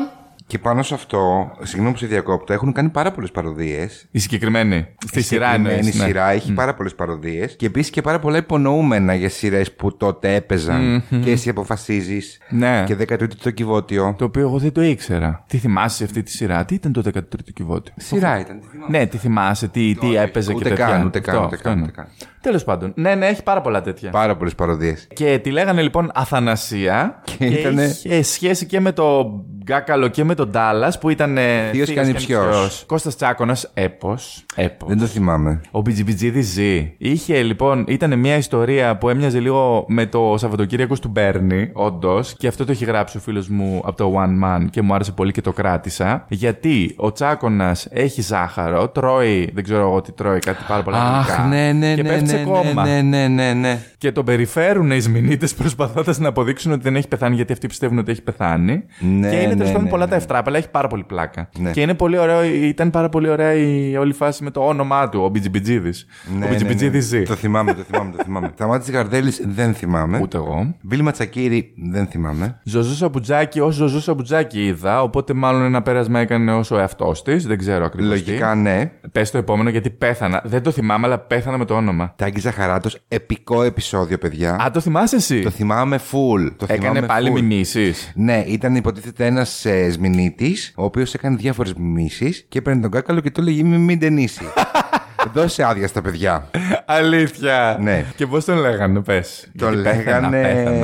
Και πάνω σε αυτό, συγγνώμη που σε διακόπτω, έχουν κάνει πάρα πολλές παροδίες. Η συγκεκριμένη. Στη σειρά Η εννοείς, ναι. σειρά έχει πάρα πολλές παροδίες και επίσης και πάρα πολλά υπονοούμενα για σειρές που τότε έπαιζαν. Και εσύ αποφασίζεις. Ναι. Και 13ο το κυβότιο. Το οποίο εγώ δεν το ήξερα. Τι θυμάσαι αυτή τη σειρά, τι ήταν το 13ο κυβότιο; Σειρά ήταν. τι θυμάμαι. Ναι, τι θυμάσαι, τι, τι έπαιζε ούτε και τέτοια. καν, ούτε καν, Αυτό, ούτε αυτό καν, είναι. ούτε καν. Τέλος πάντων. Ναι, ναι, έχει πάρα πολλά τέτοια. Πάρα πολλές παροδίες. Και τη λέγανε λοιπόν Αθανασία και, ήτανε- είχε σχέση και με το Γκάκαλο και με τον Ντάλλα που ήταν. ε, Θείος και ανιψιός. Κώστας Τσάκωνας, έπος. έπος. Δεν το θυμάμαι. Ο Μπιτζιμπιτζίδη ζει. Είχε λοιπόν, ήταν μια ιστορία που έμοιαζε λίγο με το Σαββατοκύριακος του Μπέρνι, όντως. Και αυτό το έχει γράψει ο φίλος μου από το One Man και μου άρεσε πολύ και το κράτησα. Γιατί ο Τσάκονα έχει ζάχαρο, τρώει, δεν ξέρω εγώ τι τρώει, κάτι πάρα πολλά Αχ, γλυκά. ναι, ναι, και ναι, πέφτει σε ναι, κόμμα. ναι, ναι, ναι, ναι. Και τον περιφέρουν οι Σμινίτε προσπαθώντας να αποδείξουν ότι δεν έχει πεθάνει, γιατί αυτοί πιστεύουν ότι έχει πεθάνει. Ναι, και είναι τέλο ναι, πάντων ναι, πολλά ναι. τα ευτράπελα, έχει πάρα πολύ πλάκα. Ναι. Και είναι πολύ ωραίο, ήταν πάρα πολύ ωραία η όλη φάση με το όνομά του, ο Μπιτζιμπιτζίδης. Ναι, ο ναι, Μπιτζιμπιτζίδης ναι. ζει. Το θυμάμαι, το θυμάμαι, το θυμάμαι. Σταμάτη Γαρδέλης δεν θυμάμαι. Ούτε εγώ. Βίλ Ματσακύρη δεν θυμάμαι. Ζωζό Σαμπουτζάκη, ω Ζωζό Σαμπουτζάκη είδα, οπότε μάλλον ένα πέρασμα έκανε ω ο εαυτός της. Δεν ξέρω ακριβώς. Λογικά ναι. Πες το επόμενο γιατί πέθανα. Δεν το θυμάμαι, αλλά πέθανα με το όνομα. Τάγκη Ζαχαράτος, επικό επεισόδιο, παιδιά. Α, το θυμάσαι εσύ; Το θυμάμαι full. Το Έκανε θυμάμαι πάλι full. μιμήσει. Ναι, ήταν υποτίθεται ένας ε, σμηνίτη, ο οποίος έκανε διάφορες μιμήσεις και έπαιρνε τον κάκαλο και του έλεγε Μην μην ταινίσει. Δώσε άδεια στα παιδιά. Αλήθεια. Ναι. Και πώς τον λέγανε, πες. Τον λέγανε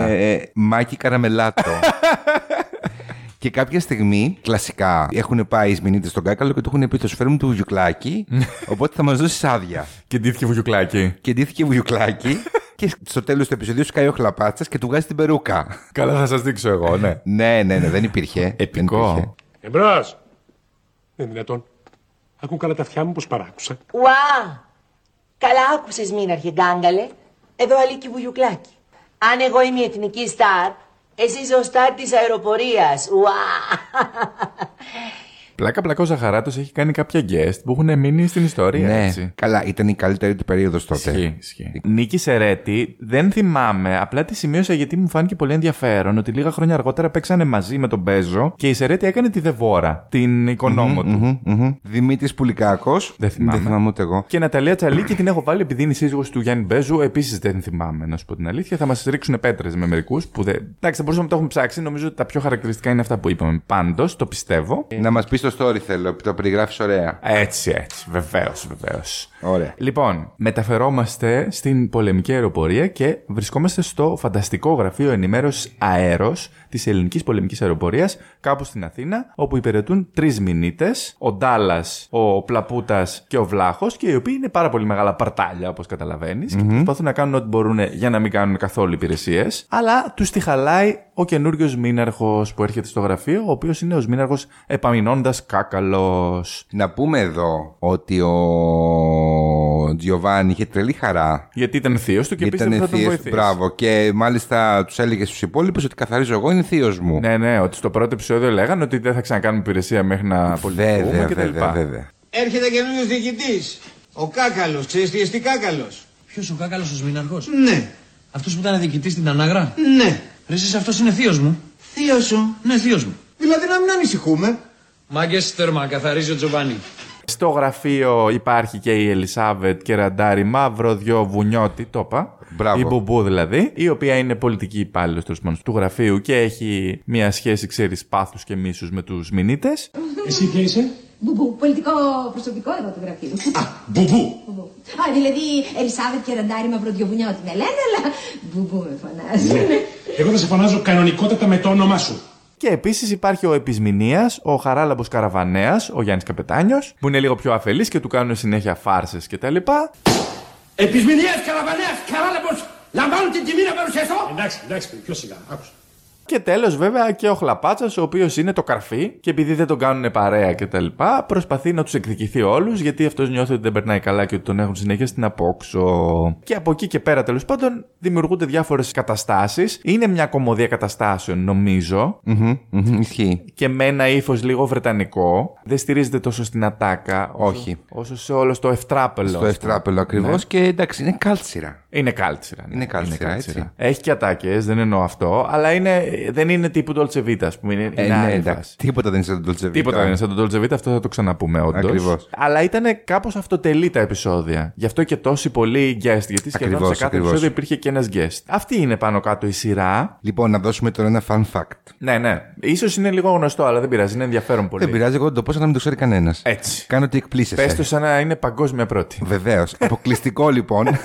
ε, Μάκη Καραμελάτο. Και κάποια στιγμή, κλασικά, έχουν πάει οι σμηνίτε στον κάκαλο και του έχουν πει: Το σου φέρουμε το βουγιουκλάκι, οπότε θα μας δώσεις άδεια. Και ντύθηκε βουλιουκλάκι. Και ντύθηκε βουγιουκλάκι και στο τέλος του επεισοδίου σκάει ο χλαπάτσα και του βγάζει την περούκα. Καλά, θα σας δείξω εγώ, ναι. ναι, ναι, ναι, δεν υπήρχε. Δεν υπήρχε. Επικό. Εμπρός. Δεν είναι δυνατόν. Ακούν καλά τα αυτιά μου πώς παράκουσα. Ουα! Καλά άκουσες μήναρχε γκάγκαλε. Εδώ Αλίκη Βουγιουκλάκη. Αν εγώ είμαι η εθνική στάρ, εσύ είσαι ο στάρ της αεροπορίας. Ουα! Πλάκα πλακός Ζαχαράτος έχει κάνει κάποια guest που έχουν μείνει στην ιστορία. Ναι, Έτσι. καλά, ήταν η καλύτερη του περίοδος τότε. Ισχύει, ισχύει. Νίκη Σερέτη, δεν θυμάμαι, απλά τη σημείωσα γιατί μου φάνηκε πολύ ενδιαφέρον ότι λίγα χρόνια αργότερα παίξανε μαζί με τον Μπέζο και η Σερέτη έκανε τη Δεβόρα, την οικονόμο του. Δημήτρης Πουλικάκος. Δεν θυμάμαι. Δεν θυμάμαι ούτε εγώ. Και Ναταλία Τσαλίκη την έχω βάλει επειδή είναι σύζυγος του Γιάννη Μπέζου. Επίσης δεν θυμάμαι, να σου πω την αλήθεια. Θα μας ρίξουν πέτρες με μερικούς που δεν. Εντάξει, θα μπορούσαμε να το έχουμε ψάξει. Νομίζω ότι τα πιο χαρακτηριστικά είναι αυτά που είπαμε. Πάντως, το πιστεύω. Να μας πεις το story θέλω, το περιγράφεις ωραία. Έτσι, έτσι. Βεβαίως, βεβαίως. Ωραία. Λοιπόν, μεταφερόμαστε στην πολεμική αεροπορία και βρισκόμαστε στο φανταστικό γραφείο ενημέρωσης αέρος της ελληνικής πολεμικής αεροπορίας, κάπου στην Αθήνα, όπου υπηρετούν τρεις μηνύτες, ο Ντάλλας, ο Πλαπούτα και ο Βλάχος, και οι οποίοι είναι πάρα πολύ μεγάλα παρτάλια, όπως καταλαβαίνεις, και προσπαθούν να κάνουν ό,τι μπορούν για να μην κάνουν καθόλου υπηρεσίες. Αλλά τους τη χαλάει ο καινούριος μήναρχος που έρχεται στο γραφείο, ο οποίος είναι ο μήναρχος επαμεινώντας κάκαλος. Να πούμε εδώ ότι ο Τζιοβάνι είχε τρελή χαρά. Γιατί ήταν θείος του και Γιατί πίστευε ότι ήταν θα τον θείος βοηθήσει. Μπράβο. Και μάλιστα τους έλεγε στους υπόλοιπους ότι καθαρίζω εγώ, είναι θείο μου. Ναι, ναι, ότι στο πρώτο επεισόδιο λέγανε ότι δεν θα ξανακάνουμε υπηρεσία μέχρι να πολιτικούμε Βέβαια, κτλ. βέβαια, βέβαια. Έρχεται καινούριο διοικητής. Ο Κάκαλος. Ξέρεις τι εστί Κάκαλος; Ποιος ο Κάκαλος ο Μήναρχο. Ναι. Αυτός που ήταν διοικητής στην Τανάγρα. Ναι. Ρε, εσύ αυτός είναι θείος μου. Θείος σου. Ναι, θείος μου. Δηλαδή να μην ανησυχούμε. Μάγκε τέρμα, καθαρίζει ο Τζοβάνι. Στο γραφείο υπάρχει και η Ελισάβετ Κεραντάρη Μαύρο, δυο βουνιώτη, το είπα. Μπράβο. Η Μπουμπού δηλαδή, η οποία είναι πολιτική υπάλληλος τέλος πάντων του γραφείου και έχει μια σχέση, ξέρεις, πάθους και μίσους με τους μηνύτες. Εσύ ποια είσαι; Μπουμπού, πολιτικό προσωπικό εδώ του γραφείου. Μπουμπού. Μπουμπού. Α, δηλαδή Ελισάβετ και Ραντάρι Μαυροδιοβουνιώτη με λένε, αλλά μπουμπού με φωνάζει. Ναι. Εγώ θα σε φωνάζω κανονικότατα με το όνομά σου. Και επίσης υπάρχει ο Επισμηνίας, ο Χαράλαμπος Καραβανέας, ο Γιάννης Καπετάνιος, που είναι λίγο πιο αφελής και του κάνουν συνέχεια φάρσες κτλ. Επισμηνίας Καραβανέας Καράλαμπος λαμβάνουν την τιμή να παρουσιαστώ. Εντάξει, εντάξει, παιδί, πιο σιγά, άκουσα. Και τέλος, βέβαια, και ο Χλαπάτσας, ο οποίος είναι το καρφί και επειδή δεν τον κάνουν παρέα κτλ., προσπαθεί να τους εκδικηθεί όλους γιατί αυτός νιώθει ότι δεν περνάει καλά και ότι τον έχουν συνέχεια στην απόξω. Και από εκεί και πέρα, τέλος πάντων, δημιουργούνται διάφορες καταστάσεις. Είναι μια κομμωδία καταστάσεων, νομίζω, Μμμ, μμμ, Ισχύει. και με ένα ύφος λίγο βρετανικό. Δεν στηρίζεται τόσο στην ατάκα, όσο, Όχι. όσο σε όλο στο ευτράπελο. Στο ας πούμε. ευτράπελο ακριβώς Ναι. και εντάξει, είναι κάλτσιρα. Είναι κάλτσιρα. ναι. Είναι κάλτσιρα, έτσι. Έχει και ατάκες, δεν εννοώ αυτό, αλλά είναι, δεν είναι τύπου Dolce Vita, ας πούμε. Είναι, Ε, είναι ναι, άλλη εντάξει. φάση. Τίποτα δεν είναι σαν τον Dolce Vita. Τίποτα δεν είναι σαν τον Dolce Vita, αυτό θα το ξαναπούμε όντως. Ακριβώς. Αλλά ήταν κάπως αυτοτελή τα επεισόδια. Γι' αυτό και τόσοι πολλοί guest, γιατί σχεδόν Ακριβώς, σε κάθε ακριβώς. επεισόδιο υπήρχε και ένας guest. Αυτή είναι πάνω κάτω η σειρά. Λοιπόν, να δώσουμε τώρα ένα fun fact. Ναι, ναι. σω είναι λίγο γνωστό, αλλά δεν πειράζει, είναι ενδιαφέρον πολύ. Δεν πειράζει, εγώ δεν το πω σαν να μην το ξέρει κανένας. Έτσι. Κάνω ότι εκπλήσεσαι. Πες το σαν να είναι παγκόσμια πρώτη. Βεβαίως. Αποκλειστικό λοιπόν.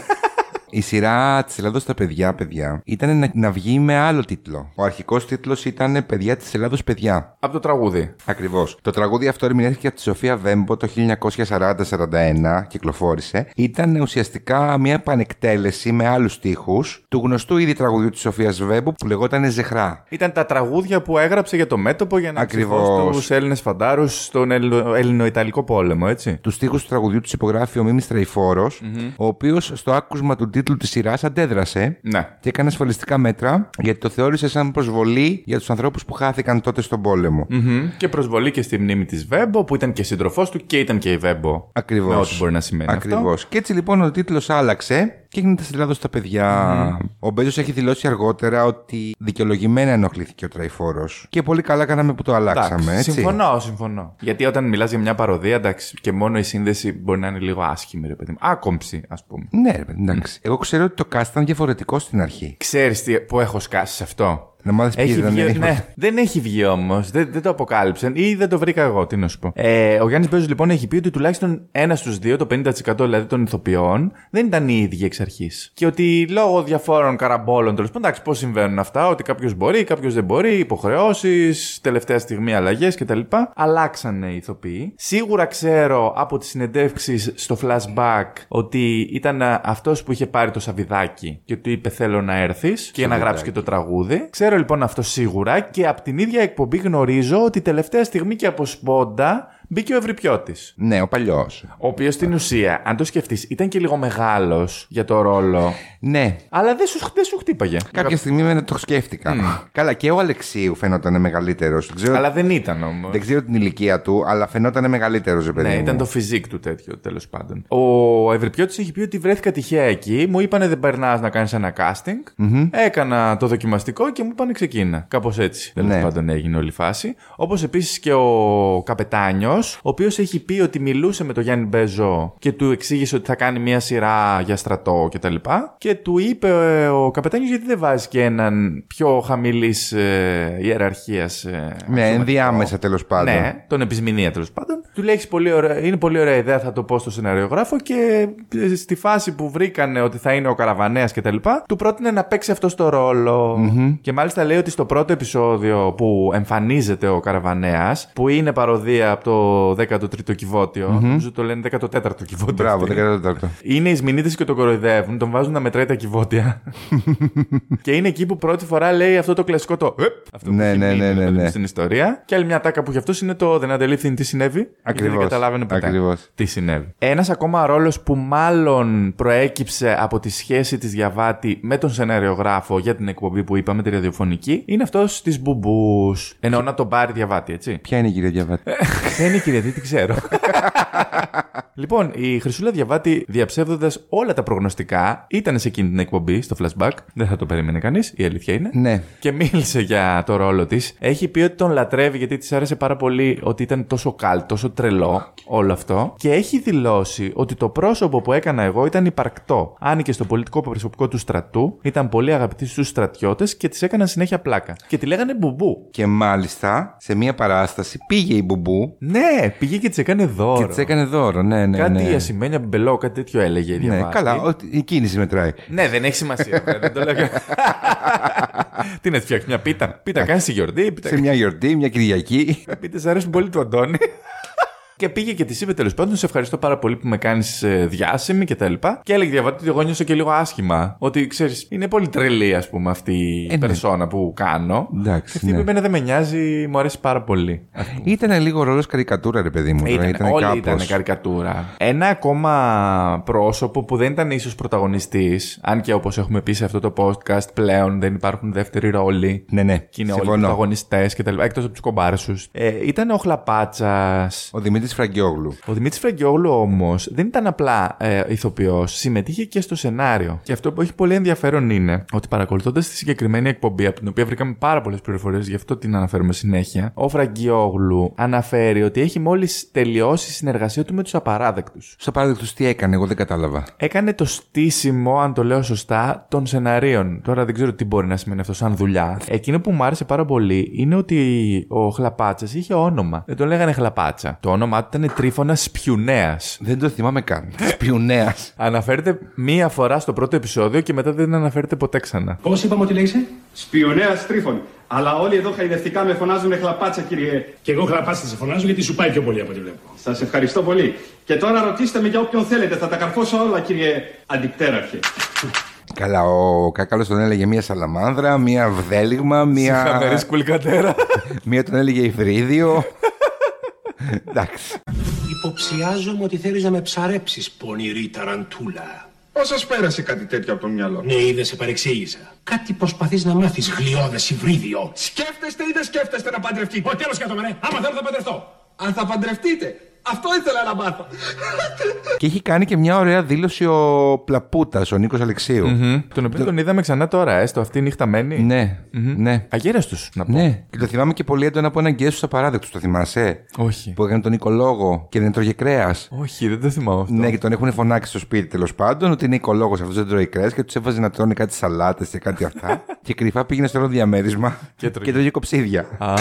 Η σειρά της Ελλάδος στα παιδιά, παιδιά, ήταν να, να βγει με άλλο τίτλο. Ο αρχικός τίτλος ήταν Παιδιά της Ελλάδος, παιδιά. Από το τραγούδι. Ακριβώς. Το τραγούδι αυτό ερμηνεύτηκε από τη Σοφία Βέμπο το 1940-41, κυκλοφόρησε. Ήταν ουσιαστικά μια επανεκτέλεση με άλλους στίχους του γνωστού ήδη τραγουδιού της Σοφίας Βέμπο που λεγόταν Ζεχρά. Ήταν τα τραγούδια που έγραψε για το μέτωπο για να Ακριβώς. ψηφώσει τους Έλληνες φαντάρους στον Ελλο- Ελληνοϊταλικό πόλεμο, έτσι. Τους στίχους του τραγουδιού τους υπογράφει ο Μίμης Τραϊφόρος, ο οποίος στο άκουσμα του τίτλου της σειράς αντέδρασε Ναι. και έκανε ασφαλιστικά μέτρα γιατί το θεώρησε σαν προσβολή για τους ανθρώπους που χάθηκαν τότε στον πόλεμο. Μμμ. Και προσβολή και στη μνήμη της Βέμπο που ήταν και σύντροφός του και ήταν και η Βέμπο. Ακριβώς. Με ό,τι μπορεί να σημαίνει Ακριβώς. αυτό. Και έτσι λοιπόν ο τίτλος άλλαξε και έγινε στην Ελλάδα στα παιδιά. Ο Μπέζος έχει δηλώσει αργότερα ότι δικαιολογημένα ενοχλήθηκε ο Τραϊφόρος. Και πολύ καλά κάναμε που το αλλάξαμε, Εντάξει, έτσι. Συμφωνώ, συμφωνώ. Γιατί όταν μιλάς για μια παροδία, εντάξει, και μόνο η σύνδεση μπορεί να είναι λίγο άσχημη, ρε παιδί μου. Άκομψη, ας πούμε. Ναι, ρε παιδί, εντάξει. Εγώ ξέρω ότι το cast ήταν διαφορετικό στην αρχή. Ξέρεις τι που έχω σκάσει σε αυτό. Να μάθεις ποιοι Έχει ήταν. βγει, είναι. ναι, δεν έχει βγει όμως. Δεν, δεν το αποκάλυψαν ή δεν το βρήκα εγώ. Τι να σου πω. Ε, ο Γιάννης Μπέζος λοιπόν έχει πει ότι τουλάχιστον ένας στους δύο, το 50% δηλαδή των ηθοποιών, δεν ήταν οι ίδιοι εξ αρχής. Και ότι λόγω διαφόρων καραμπόλων τέλος πάντων, εντάξει, πώς συμβαίνουν αυτά, ότι κάποιος μπορεί, κάποιος δεν μπορεί, υποχρεώσεις, τελευταία στιγμή αλλαγές κτλ. Αλλάξανε οι ηθοποιοί. Σίγουρα ξέρω από τις συνεντεύξεις στο flashback ότι ήταν αυτός που είχε πάρει το σαβιδάκι και του είπε θέλω να έρθεις και να γράψεις και το τραγούδι. Ξέρω λοιπόν αυτό σίγουρα και από την ίδια εκπομπή γνωρίζω ότι τελευταία στιγμή και από σπόντα μπήκε ο Ευρυπιώτης. Ναι, ο παλιός. Ο οποίος στην ουσία, αν το σκεφτείς, ήταν και λίγο μεγάλος για το ρόλο. Ναι. Αλλά δεν σου, δεν σου χτύπαγε. Κάποια στιγμή με το σκέφτηκα. Καλά, και ο Αλεξίου φαινόταν μεγαλύτερος. Αλλά δεν ήταν όμως. Δεν ξέρω την ηλικία του, αλλά φαινόταν μεγαλύτερος, ρε παιδί. Ναι, μου. ήταν το φιζίκ του τέτοιο τέλος πάντων. Ο Ευρυπιώτης έχει πει ότι βρέθηκα τυχαία εκεί. Μου είπανε δεν περνάς να κάνεις ένα casting. Έκανα το δοκιμαστικό και μου είπανε ξεκίνα. Κάπως έτσι τέλος Ναι. πάντων έγινε όλη η φάση. Όπως επίσης και ο καπετάνιος, ο οποίος έχει πει ότι μιλούσε με τον Γιάννη Μπέζο και του εξήγησε ότι θα κάνει μια σειρά για στρατό κτλ. Και του είπε ε, ο καπετάνιος γιατί δεν βάζεις και έναν πιο χαμηλής ε, ιεραρχίας. Ναι, ενδιάμεσα τέλος πάντων. Ναι, τον επισμηνία τέλος πάντων. Του λέει «Έχεις πολύ ωραία, είναι πολύ ωραία ιδέα, θα το πω στο σεναριογράφο και ε, στη φάση που βρήκανε ότι θα είναι ο καραβανέας κτλ. Του πρότεινε να παίξει αυτό το ρολο Και μάλιστα λέει ότι στο πρώτο επεισόδιο που εμφανίζεται ο καραβανέας, που είναι παροδία από το 13ο κυβότιο, νομίζω το λένε 14ο κυβότιο. Μπράβο, αυτή. 14ο. Είναι οι Σμινίτε και τον κοροϊδεύουν, τον βάζουν να μετράει τα κυβότια. και είναι εκεί που πρώτη φορά λέει αυτό το κλασικό το. «Επ», Αυτό που Ναι, έχει ναι, μείνει, ναι, ναι, δηλαδή, ναι. στην ιστορία. Και άλλη μια τάκα που έχει αυτός είναι το δεν αντελήφθη τι συνέβη. γιατί Ακριβώς. Δεν καταλάβαινε ποτέ Ακριβώς. τι συνέβη. Ένας ακόμα ρόλος που μάλλον προέκυψε από τη σχέση της Διαβάτη με τον σεναριογράφο για την εκπομπή που είπαμε, τη ραδιοφωνική, είναι αυτός της Μπουμπούς. Εννοώ να τον πάρει Διαβάτη, έτσι. Ποια είναι η κυρία Διαβάτη; Δεν είναι η κυρία, δεν την ξέρω. λοιπόν, η Χρυσούλα Διαβάτη, διαψεύδοντας όλα τα προγνωστικά, ήταν σε εκείνη την εκπομπή, στο flashback. Δεν θα το περίμενε κανείς, η αλήθεια είναι. Ναι. Και μίλησε για το ρόλο της. Έχει πει ότι τον λατρεύει γιατί της άρεσε πάρα πολύ ότι ήταν τόσο καλ, τόσο τρελό όλο αυτό. Και έχει δηλώσει ότι το πρόσωπο που έκανα εγώ ήταν υπαρκτό. Άνοιγε στο πολιτικό προσωπικό του στρατού, ήταν πολύ αγαπητή στους στρατιώτες και τη έκαναν συνέχεια πλάκα. Και τη λέγανε μπουμπού. Και μάλιστα σε μία παράσταση πήγε η Μπουμπού Ναι, πήγε και της έκανε δώρο. και της έκανε δώρο. Ναι, ναι. Κάτι ναι. η ασημένια μπελό, κάτι τέτοιο έλεγε η Ναι, Διαβάτη. καλά, ότι η κίνηση μετράει. Ναι, δεν έχει σημασία. δεν το λέω. Τι να της φτιάξει μια πίτα. Πίτα κάνει τη γιορτή. Πίτα... Σε μια γιορτή, μια Κυριακή. Πίτε αρέσουν πολύ του Αντώνη. Και πήγε και της είπε τέλος πάντων: Σε ευχαριστώ πάρα πολύ που με κάνεις διάσημη και τα λοιπά. Και έλεγε διαβάτη ότι εγώ νιώσα και λίγο άσχημα. Ότι ξέρεις, είναι πολύ τρελή, ας πούμε, αυτή η ναι. περσόνα που κάνω. Εντάξει, Και αυτή ναι. που εμένα δεν με νοιάζει, μου αρέσει πάρα πολύ. ας πούμε. Ήταν λίγο ρόλος καρικατούρα, ρε παιδί μου. τώρα, Ήταν, όλοι κάπως. ήταν καρικατούρα. Ένα ακόμα πρόσωπο που δεν ήταν ίσως πρωταγωνιστής, αν και όπως έχουμε πει σε αυτό το podcast πλέον δεν υπάρχουν δεύτεροι ρόλοι. Ναι, ναι. Και είναι όλοι συμφωνώ. πρωταγωνιστές και τα λοιπά, εκτός από τους κομπάρσους. Ε, ήταν ο Χλαπάτσας. Ο Δημήτρης Φραγκιόγλου. Ο Δημήτρης Φραγκιόγλου όμως δεν ήταν απλά ε, ηθοποιός, συμμετείχε και στο σενάριο. Και αυτό που έχει πολύ ενδιαφέρον είναι ότι παρακολουθώντας τη συγκεκριμένη εκπομπή, από την οποία βρήκαμε πάρα πολλές πληροφορίες, γι' αυτό την αναφέρουμε συνέχεια, ο Φραγκιόγλου αναφέρει ότι έχει μόλις τελειώσει η συνεργασία του με τους απαράδεκτους. Στο παράδειγμα τι έκανε, εγώ δεν κατάλαβα. Έκανε το στήσιμο, αν το λέω σωστά, των σεναρίων. Τώρα δεν ξέρω τι μπορεί να σημαίνει αυτό σαν δουλειά. Εκείνο που μου άρεσε πάρα πολύ είναι ότι ο Χλαπάτσας είχε όνομα. Δεν το λέγανε Χλαπάτσα. Το όνομά του ήταν Τρίφωνας Σπιουνέας. Δεν το θυμάμαι καν. Σπιουνέας. Αναφέρεται μία φορά στο πρώτο επεισόδιο και μετά δεν αναφέρεται ποτέ ξανά. Πώς είπαμε ότι λέγεσαι; Σπιονέα Τρίφων. Αλλά όλοι εδώ χαϊδευτικά με φωνάζουν χλαπάτσα, κύριε. Και εγώ χλαπάτσα σε φωνάζω γιατί σου πάει πιο πολύ από ό,τι βλέπω. Σας ευχαριστώ πολύ. Και τώρα ρωτήστε με για όποιον θέλετε. Θα τα καρφώσω όλα, κύριε Αντιπτέραρχε. Καλά, ο Κάκαλος τον έλεγε μία σαλαμάνδρα, μία βδέλιγμα, μία. Χαμερή σκουλκατέρα. μία τον έλεγε υβρίδιο. Εντάξει. Υποψιάζομαι ότι θέλεις να με ψαρέψεις, πονηρή ταραντούλα. Πώς σας πέρασε κάτι τέτοιο από το μυαλό; Ναι, είδε, σε παρεξήγησα. Κάτι προσπαθείς να μάθεις, γλιώδες υβρίδιο. Σκέφτεστε ή δεν σκέφτεστε να παντρευτείτε; Ο τέλος και το μερέ. Άμα θέλω θα παντρευτώ. Αν θα παντρευτείτε. Αυτό ήθελα να μάθω. Και έχει κάνει και μια ωραία δήλωση ο Πλαπούτας, ο Νίκος Αλεξίου. Μμμ. Τον οποίο τον είδαμε ξανά τώρα, έστω αυτή η νύχτα μένει. Ναι, ναι. Αγέραστος, να πω. Ναι. Και το θυμάμαι και πολύ έντονα από έναν γκέσου απαράδεκτο. Το θυμάσαι; Όχι. Που έκανε τον οικολόγο και δεν τρώγε κρέας. Όχι, δεν το θυμάμαι αυτό. Ναι, και τον έχουν φωνάξει στο σπίτι τέλος πάντων ότι είναι οικολόγος αυτός δεν τρώει κρέας και τους έβαζε να τρώνε κάτι σαλάτες και κάτι αυτά. και κρυφά πήγαινε στο άλλο διαμέρισμα Και και τρώγε. τρώγε κοψίδια. Α.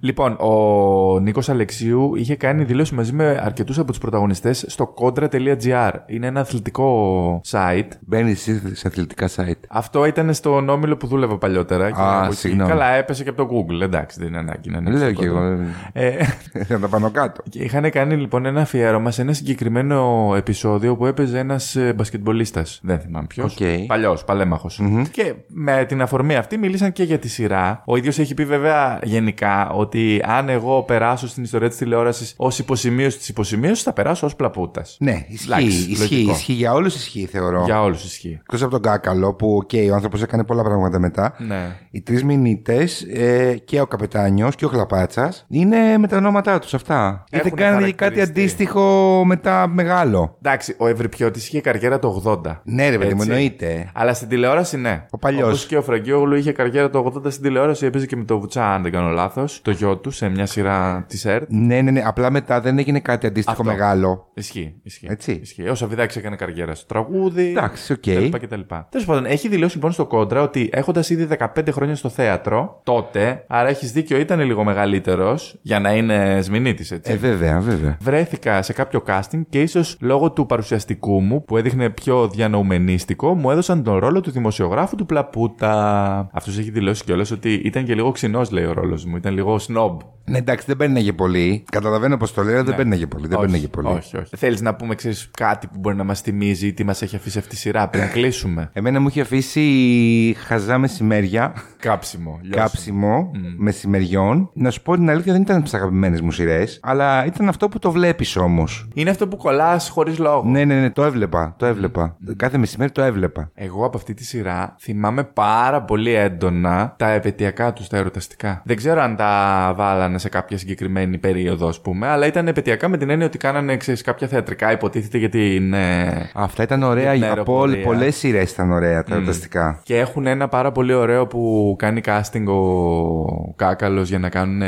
Λοιπόν, ο Νίκος Αλεξίου είχε κάνει δηλώσεις μαζί με αρκετούς από τους πρωταγωνιστές στο contra.gr. Είναι ένα αθλητικό site. Μπαίνει σε αθλητικά site. Αυτό ήταν στον όμιλο που δούλευα παλιότερα. και Α, από εκεί. συγγνώμη. Καλά, έπεσε και από το Google. Εντάξει, δεν είναι ανάγκη να είναι. Λέω στο κι εγώ. Contra. Ε, Θα τα πάνω κάτω. και είχαν κάνει λοιπόν ένα αφιέρωμα σε ένα συγκεκριμένο επεισόδιο που έπαιζε ένας μπασκετμπολίστας. Δεν θυμάμαι ποιος. Οκ. Παλιός, παλαίμαχος. Και με την αφορμή αυτή μίλησαν και για τη σειρά. Ο ίδιος έχει πει βέβαια γενικά ότι αν εγώ περάσω στην ιστορία της τηλεόρασης ως υποσημείωση της υποσημείωσης, θα περάσω ως πλαπούτας. Ναι, ισχύει. Εντάξει, ισχύει, λογικό. ισχύει. Για όλους ισχύει, θεωρώ. Για όλους ισχύει. Εκτός από τον Κάκαλο, που οκ, ο άνθρωπος έκανε πολλά πράγματα μετά. Ναι. Οι τρεις σμηνίτες ε, και ο Καπετάνιος και ο Χλαπάτσας είναι με τα ονόματά τους αυτά. Ή δεν Έχουν κάνανε κάτι χαρακτηριστεί. αντίστοιχο μετά μεγάλο. Εντάξει, ο Ευρυπιώτης είχε καριέρα το 80. Ναι, ρε παιδί μου, Έτσι. εννοείται. Αλλά στην τηλεόραση ναι. Ο παλιός. Όπως και ο Φραγκιόγλου είχε καριέρα το 80 στην τηλεόραση, έπαιζε και με το Βουτσά, αν δεν κάνω λάθος. Το γιο του σε μια σειρά της ΕΡΤ. Ναι, ναι, ναι. Απλά μετά δεν έγινε κάτι αντίστοιχο Αυτό. μεγάλο. Ισχύει. ισχύει. Έτσι. Ισχύει. Ο Σαββιδάκη έκανε καριέρα στο τραγούδι. Εντάξει, οκ. κτλ. κτλ. Τέλος πάντων, έχει δηλώσει λοιπόν στο Κόντρα ότι έχοντας ήδη 15 χρόνια στο θέατρο, τότε, άρα έχεις δίκιο, ήταν λίγο μεγαλύτερος για να είναι σμηνίτης, έτσι. Ε, βέβαια, βέβαια. Βρέθηκα σε κάποιο casting και ίσως λόγω του παρουσιαστικού μου, που έδειχνε πιο διανοουμενίστικο, μου έδωσαν τον ρόλο του δημοσιογράφου του Πλαπούτα. Αυτός έχει δηλώσει κιόλας ότι ήταν και λίγο ξινός, λέει ο ρόλος μου. Ήταν λίγο snob. Ναι, εντάξει, δεν παίρνει πολύ. Καταλαβαίνω πώ το λέω, αλλά δεν παίρνει πολύ. Δεν Ναι. όχι, παίρνει πολύ. όχι, όχι. Θέλεις να πούμε, ξέρεις, κάτι που μπορεί να μας θυμίζει ή τι μας έχει αφήσει αυτή η σειρά πριν κλείσουμε; Εμένα μου είχε αφήσει χαζά μεσημέρια. Κάψιμο. λιώσιμο. Κάψιμο μεσημεριών. Να σου πω την αλήθεια, δεν ήταν από τις αγαπημένες μου σειρές, αλλά ήταν αυτό που το βλέπεις όμως. Είναι αυτό που κολλάς χωρίς λόγο. Ναι, ναι, ναι, το έβλεπα. Το έβλεπα. Κάθε μεσημέρι το έβλεπα. Εγώ από αυτή τη σειρά θυμάμαι πάρα πολύ έντονα τα επαιτειακά τους, τα ερωταστικά. Δεν ξέρω αν τα βάλανε σε κάποια συγκεκριμένη περίοδο, ας πούμε, αλλά ήταν επαιτειακά με την έννοια ότι κάνανε ξέρεις, κάποια θεατρικά, υποτίθεται για την. ε, Αυτά ήταν ωραία. Για την Από αεροπορία. πολλές σειρές ήταν ωραία τα ερωταστικά. Και έχουν ένα πάρα πολύ ωραίο που κάνει casting ο Κάκαλος για να κάνουν.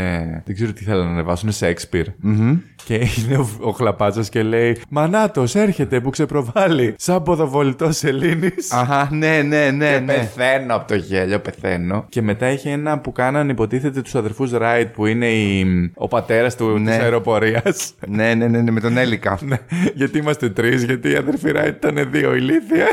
Δεν ξέρω τι θέλουν να ανεβάσουν, Shakespeare. Και είναι ο, ο Χλαπάτσα και λέει Μανάτος, έρχεται που ξεπροβάλλει. Σαν ποδοβολητός Ελλήνη. Αχά, ναι, ναι, ναι. Και ναι. πεθαίνω από το γέλιο, πεθαίνω. Και μετά είχε ένα που κάναν υποτίθεται τους αδερφούς Ράιτ που είναι η, ο πατέρας του Ναι. της αεροπορία. ναι, ναι, ναι, ναι, με τον Έλικα. γιατί είμαστε τρεις, γιατί οι αδερφοί Ράιτ ήταν δύο ηλίθια.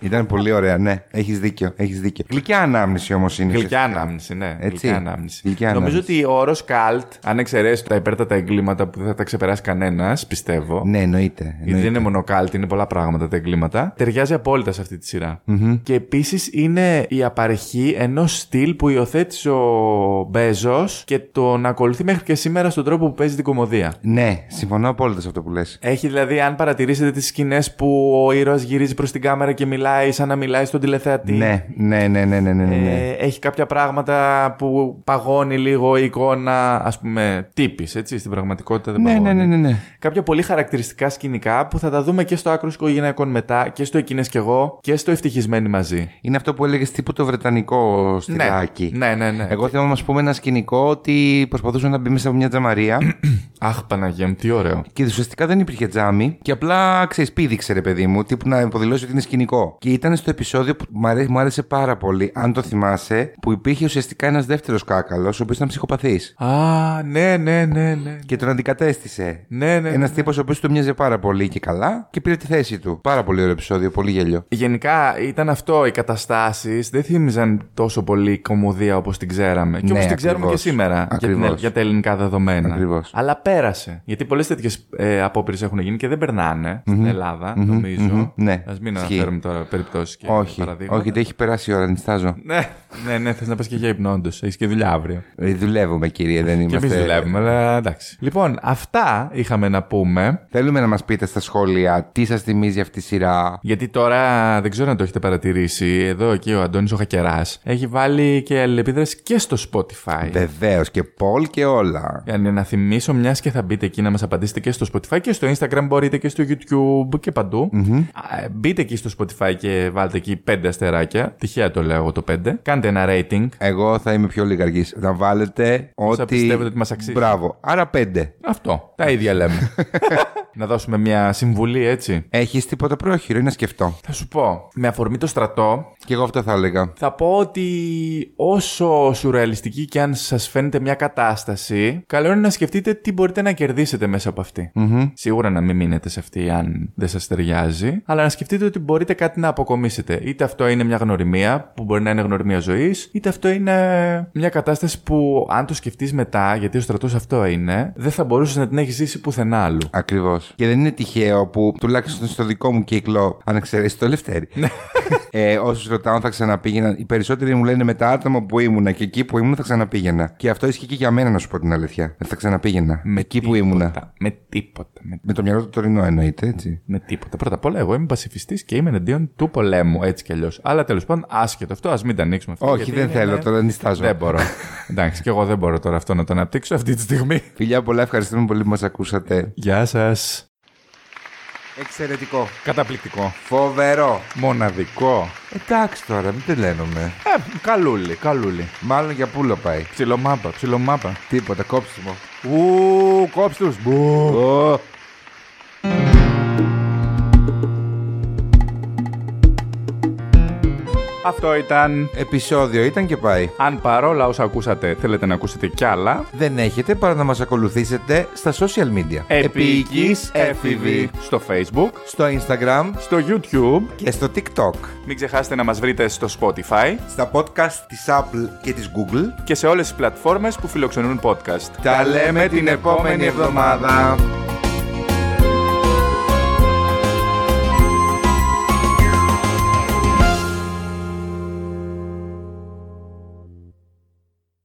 Ήταν πολύ ωραία, ναι. Έχεις δίκιο, έχεις δίκιο. Γλυκιά ανάμνηση όμως είναι. Γλυκιά ανάμνηση, ναι. Έτσι. Γλυκιά ανάμνηση. Γλυκιά Νομίζω ανάμνηση. ότι ο όρος καλτ, αν εξαιρέσεις τα υπέρτατα εγκλήματα που δεν θα τα ξεπεράσει κανένας, πιστεύω. Ναι, εννοείται. Γιατί εννοείται. δεν είναι μόνο καλτ, είναι πολλά πράγματα τα εγκλήματα. Ταιριάζει απόλυτα σε αυτή τη σειρα Και επίσης είναι η απαρχή ενός στυλ που υιοθέτησε ο Μπέζος και τον ακολουθεί μέχρι και σήμερα στον τρόπο που παίζει την κομμωδία. Ναι, συμφωνώ απόλυτα σε αυτό που λες. Έχει δηλαδή, αν παρατηρήσετε τις σκηνές που ο ήρωας γυρίζει προς την κάμερα και μιλάει σαν να μιλάει στον τηλεθεατή. Ναι, ναι, ναι, ναι, ναι, ναι. ναι. Ε, έχει κάποια πράγματα που παγώνει λίγο η εικόνα, ας πούμε, τύπης, έτσι, στην πραγματικότητα δεν Ναι, παγώνει. ναι, ναι, ναι, ναι. Κάποια πολύ χαρακτηριστικά σκηνικά που θα τα δούμε και στο άκρο οικογενειακών μετά και στο Εκείνες κι εγώ και στο Ευτυχισμένοι μαζί. Είναι αυτό που έλεγες τύπου το βρετανικό στυλάκι. Ναι, ναι, ναι. Εγώ θέλω να μας πούμε ένα σκηνικό ότι προσπαθούσε να μπει μέσα από μια τζαμαρία Αχ, Παναγία μου, τι ωραίο. και ουσιαστικά δεν υπήρχε τζάμι και απλά ξέρεις, πήδηξε ρε παιδί μου, τύπου να υποδηλώσει ότι είναι σκηνικό. Και ήταν στο επεισόδιο που μου αρέσει, μου άρεσε πάρα πολύ, αν το θυμάσαι, που υπήρχε ουσιαστικά ένας δεύτερος κάκαλος, ο οποίος ήταν ψυχοπαθής. Α, ναι, ναι, ναι, ναι. Και τον αντικατέστησε. Ναι, ναι. Ένας τύπος ο οποίος του μοιάζε πάρα πολύ και καλά και πήρε τη θέση του. Πάρα πολύ ωραίο επεισόδιο, πολύ γέλιο. Γενικά ήταν αυτό, οι καταστάσεις δεν θύμιζαν τόσο πολύ κομμωδία όπως την ξέραμε. Και Ναι, όπω την ξέρουμε και ακριβώς. σήμερα για, την- Ακριβώς. για τα ελληνικά δεδομένα. Ακριβώς. Αλλά πέρασε. Γιατί πολλές τέτοιες ε, απόπειρες έχουν γίνει και δεν περνάνε στην Ελλάδα, νομίζω. Ναι, Α μην ισχύει. αναφέρουμε τώρα περιπτώσεις και όχι, παραδείγματα. όχι, δεν έχει περάσει η ώρα, νιστάζω. Ναι, ναι, ναι, θες να πας και για ύπνο, όντως. Έχεις και δουλειά αύριο. Ε, δουλεύουμε, κύριε, δεν Και είμαστε. εμεί δουλεύουμε, αλλά εντάξει. Λοιπόν, αυτά είχαμε να πούμε. Θέλουμε να μας πείτε στα σχόλια τι σας θυμίζει αυτή η σειρά. Γιατί τώρα δεν ξέρω αν το έχετε παρατηρήσει. Εδώ εκεί ο Αντώνης ο Χακεράς έχει βάλει και αλληλεπίδραση και στο Spotify. Βεβαίως και Πολ και όλα. Για να θυμίσω, μιας και θα μπείτε εκεί να μας απαντήσετε και στο Spotify και στο Instagram, μπορείτε και στο YouTube και παντου Α, ε, Μπείτε εκεί στο Spotify και βάλτε εκεί πέντε αστεράκια. Τυχαία το λέω εγώ το πέντε. Κάντε κάνετε ένα rating. Εγώ θα είμαι πιο λιγαργής. Να βάλετε Όσα ότι. πιστεύετε ότι μας αξίζει. Μπράβο. Άρα πέντε. Αυτό. Τα ίδια λέμε. να δώσουμε μια συμβουλή, έτσι. Έχεις τίποτα πρόχειρο ή να σκεφτώ; Θα σου πω. Με αφορμή το στρατό, Και εγώ αυτό θα έλεγα. θα πω ότι όσο σουρεαλιστική και αν σας φαίνεται μια κατάσταση, καλό είναι να σκεφτείτε τι μπορείτε να κερδίσετε μέσα από αυτή. Σίγουρα να μην μείνετε σε αυτή αν δεν σας ταιριάζει, αλλά να σκεφτείτε ότι μπορείτε κάτι να αποκομίσετε. Είτε αυτό είναι μια γνωριμία που μπορεί να είναι γνωριμία ζωής, είτε αυτό είναι μια κατάσταση που αν το σκεφτείς μετά, γιατί ο στρατός αυτό είναι, δεν θα μπορούσες να την έχεις ζήσει πουθενά άλλου. Ακριβώς. Και δεν είναι τυχαίο που τουλάχιστον στο δικό μου κύκλο, αν εξαιρέσει το Λευτέρη. ε, Όσους ρωτάω θα ξαναπήγαινα. Οι περισσότεροι μου λένε με τα άτομα που ήμουνα και εκεί που ήμουν θα ξαναπήγαινα. Και αυτό ισχύει και για μένα, να σου πω την αλήθεια. Δεν θα ξαναπήγαινα. Με εκεί που ήμουνα. Με τίποτα. Με, Με το μυαλό του τωρινό εννοείται, έτσι. με τίποτα. Πρώτα απ' όλα, εγώ είμαι πασιφιστής και είμαι εναντίον του πολέμου, έτσι κι αλλιώς. Αλλά τέλος πάντων, άσχετο αυτό, ας μην τα ανοίξουμε αυτό. Όχι, γιατί δεν είναι- θέλω, τώρα νιστάζω. Δεν μπορώ. Εντάξει, και εγώ δεν μπορώ τώρα αυτό να το αναπτύξω αυτή τη στιγμή. Φιλιά πολλά, ευχαριστούμε πολύ που μας ακούσατε. Γεια σας. Εξαιρετικό. Καταπληκτικό. Φοβερό. Μοναδικό. Εντάξει τώρα, μην τρελαίνομαι. Ε, καλούλι, καλούλι. Μάλλον για πούλο πάει. Ψιλομάπα, ψιλομάπα. Τίποτα, κόψιμο. Ου, κόψτε τους. Μπου. Αυτό ήταν. Επισόδιο ήταν και πάει. Αν παρόλα όσα ακούσατε θέλετε να ακούσετε κι άλλα, Δεν έχετε παρά να μας ακολουθήσετε στα social media. Επίκης έφηβη στο Facebook, Στο Instagram στο YouTube. και στο TikTok. Μην ξεχάσετε να μας βρείτε στο Spotify Στα podcast της Apple και της Google. και σε όλες τις πλατφόρμες που φιλοξενούν podcast. Τα λέμε την επόμενη εβδομάδα.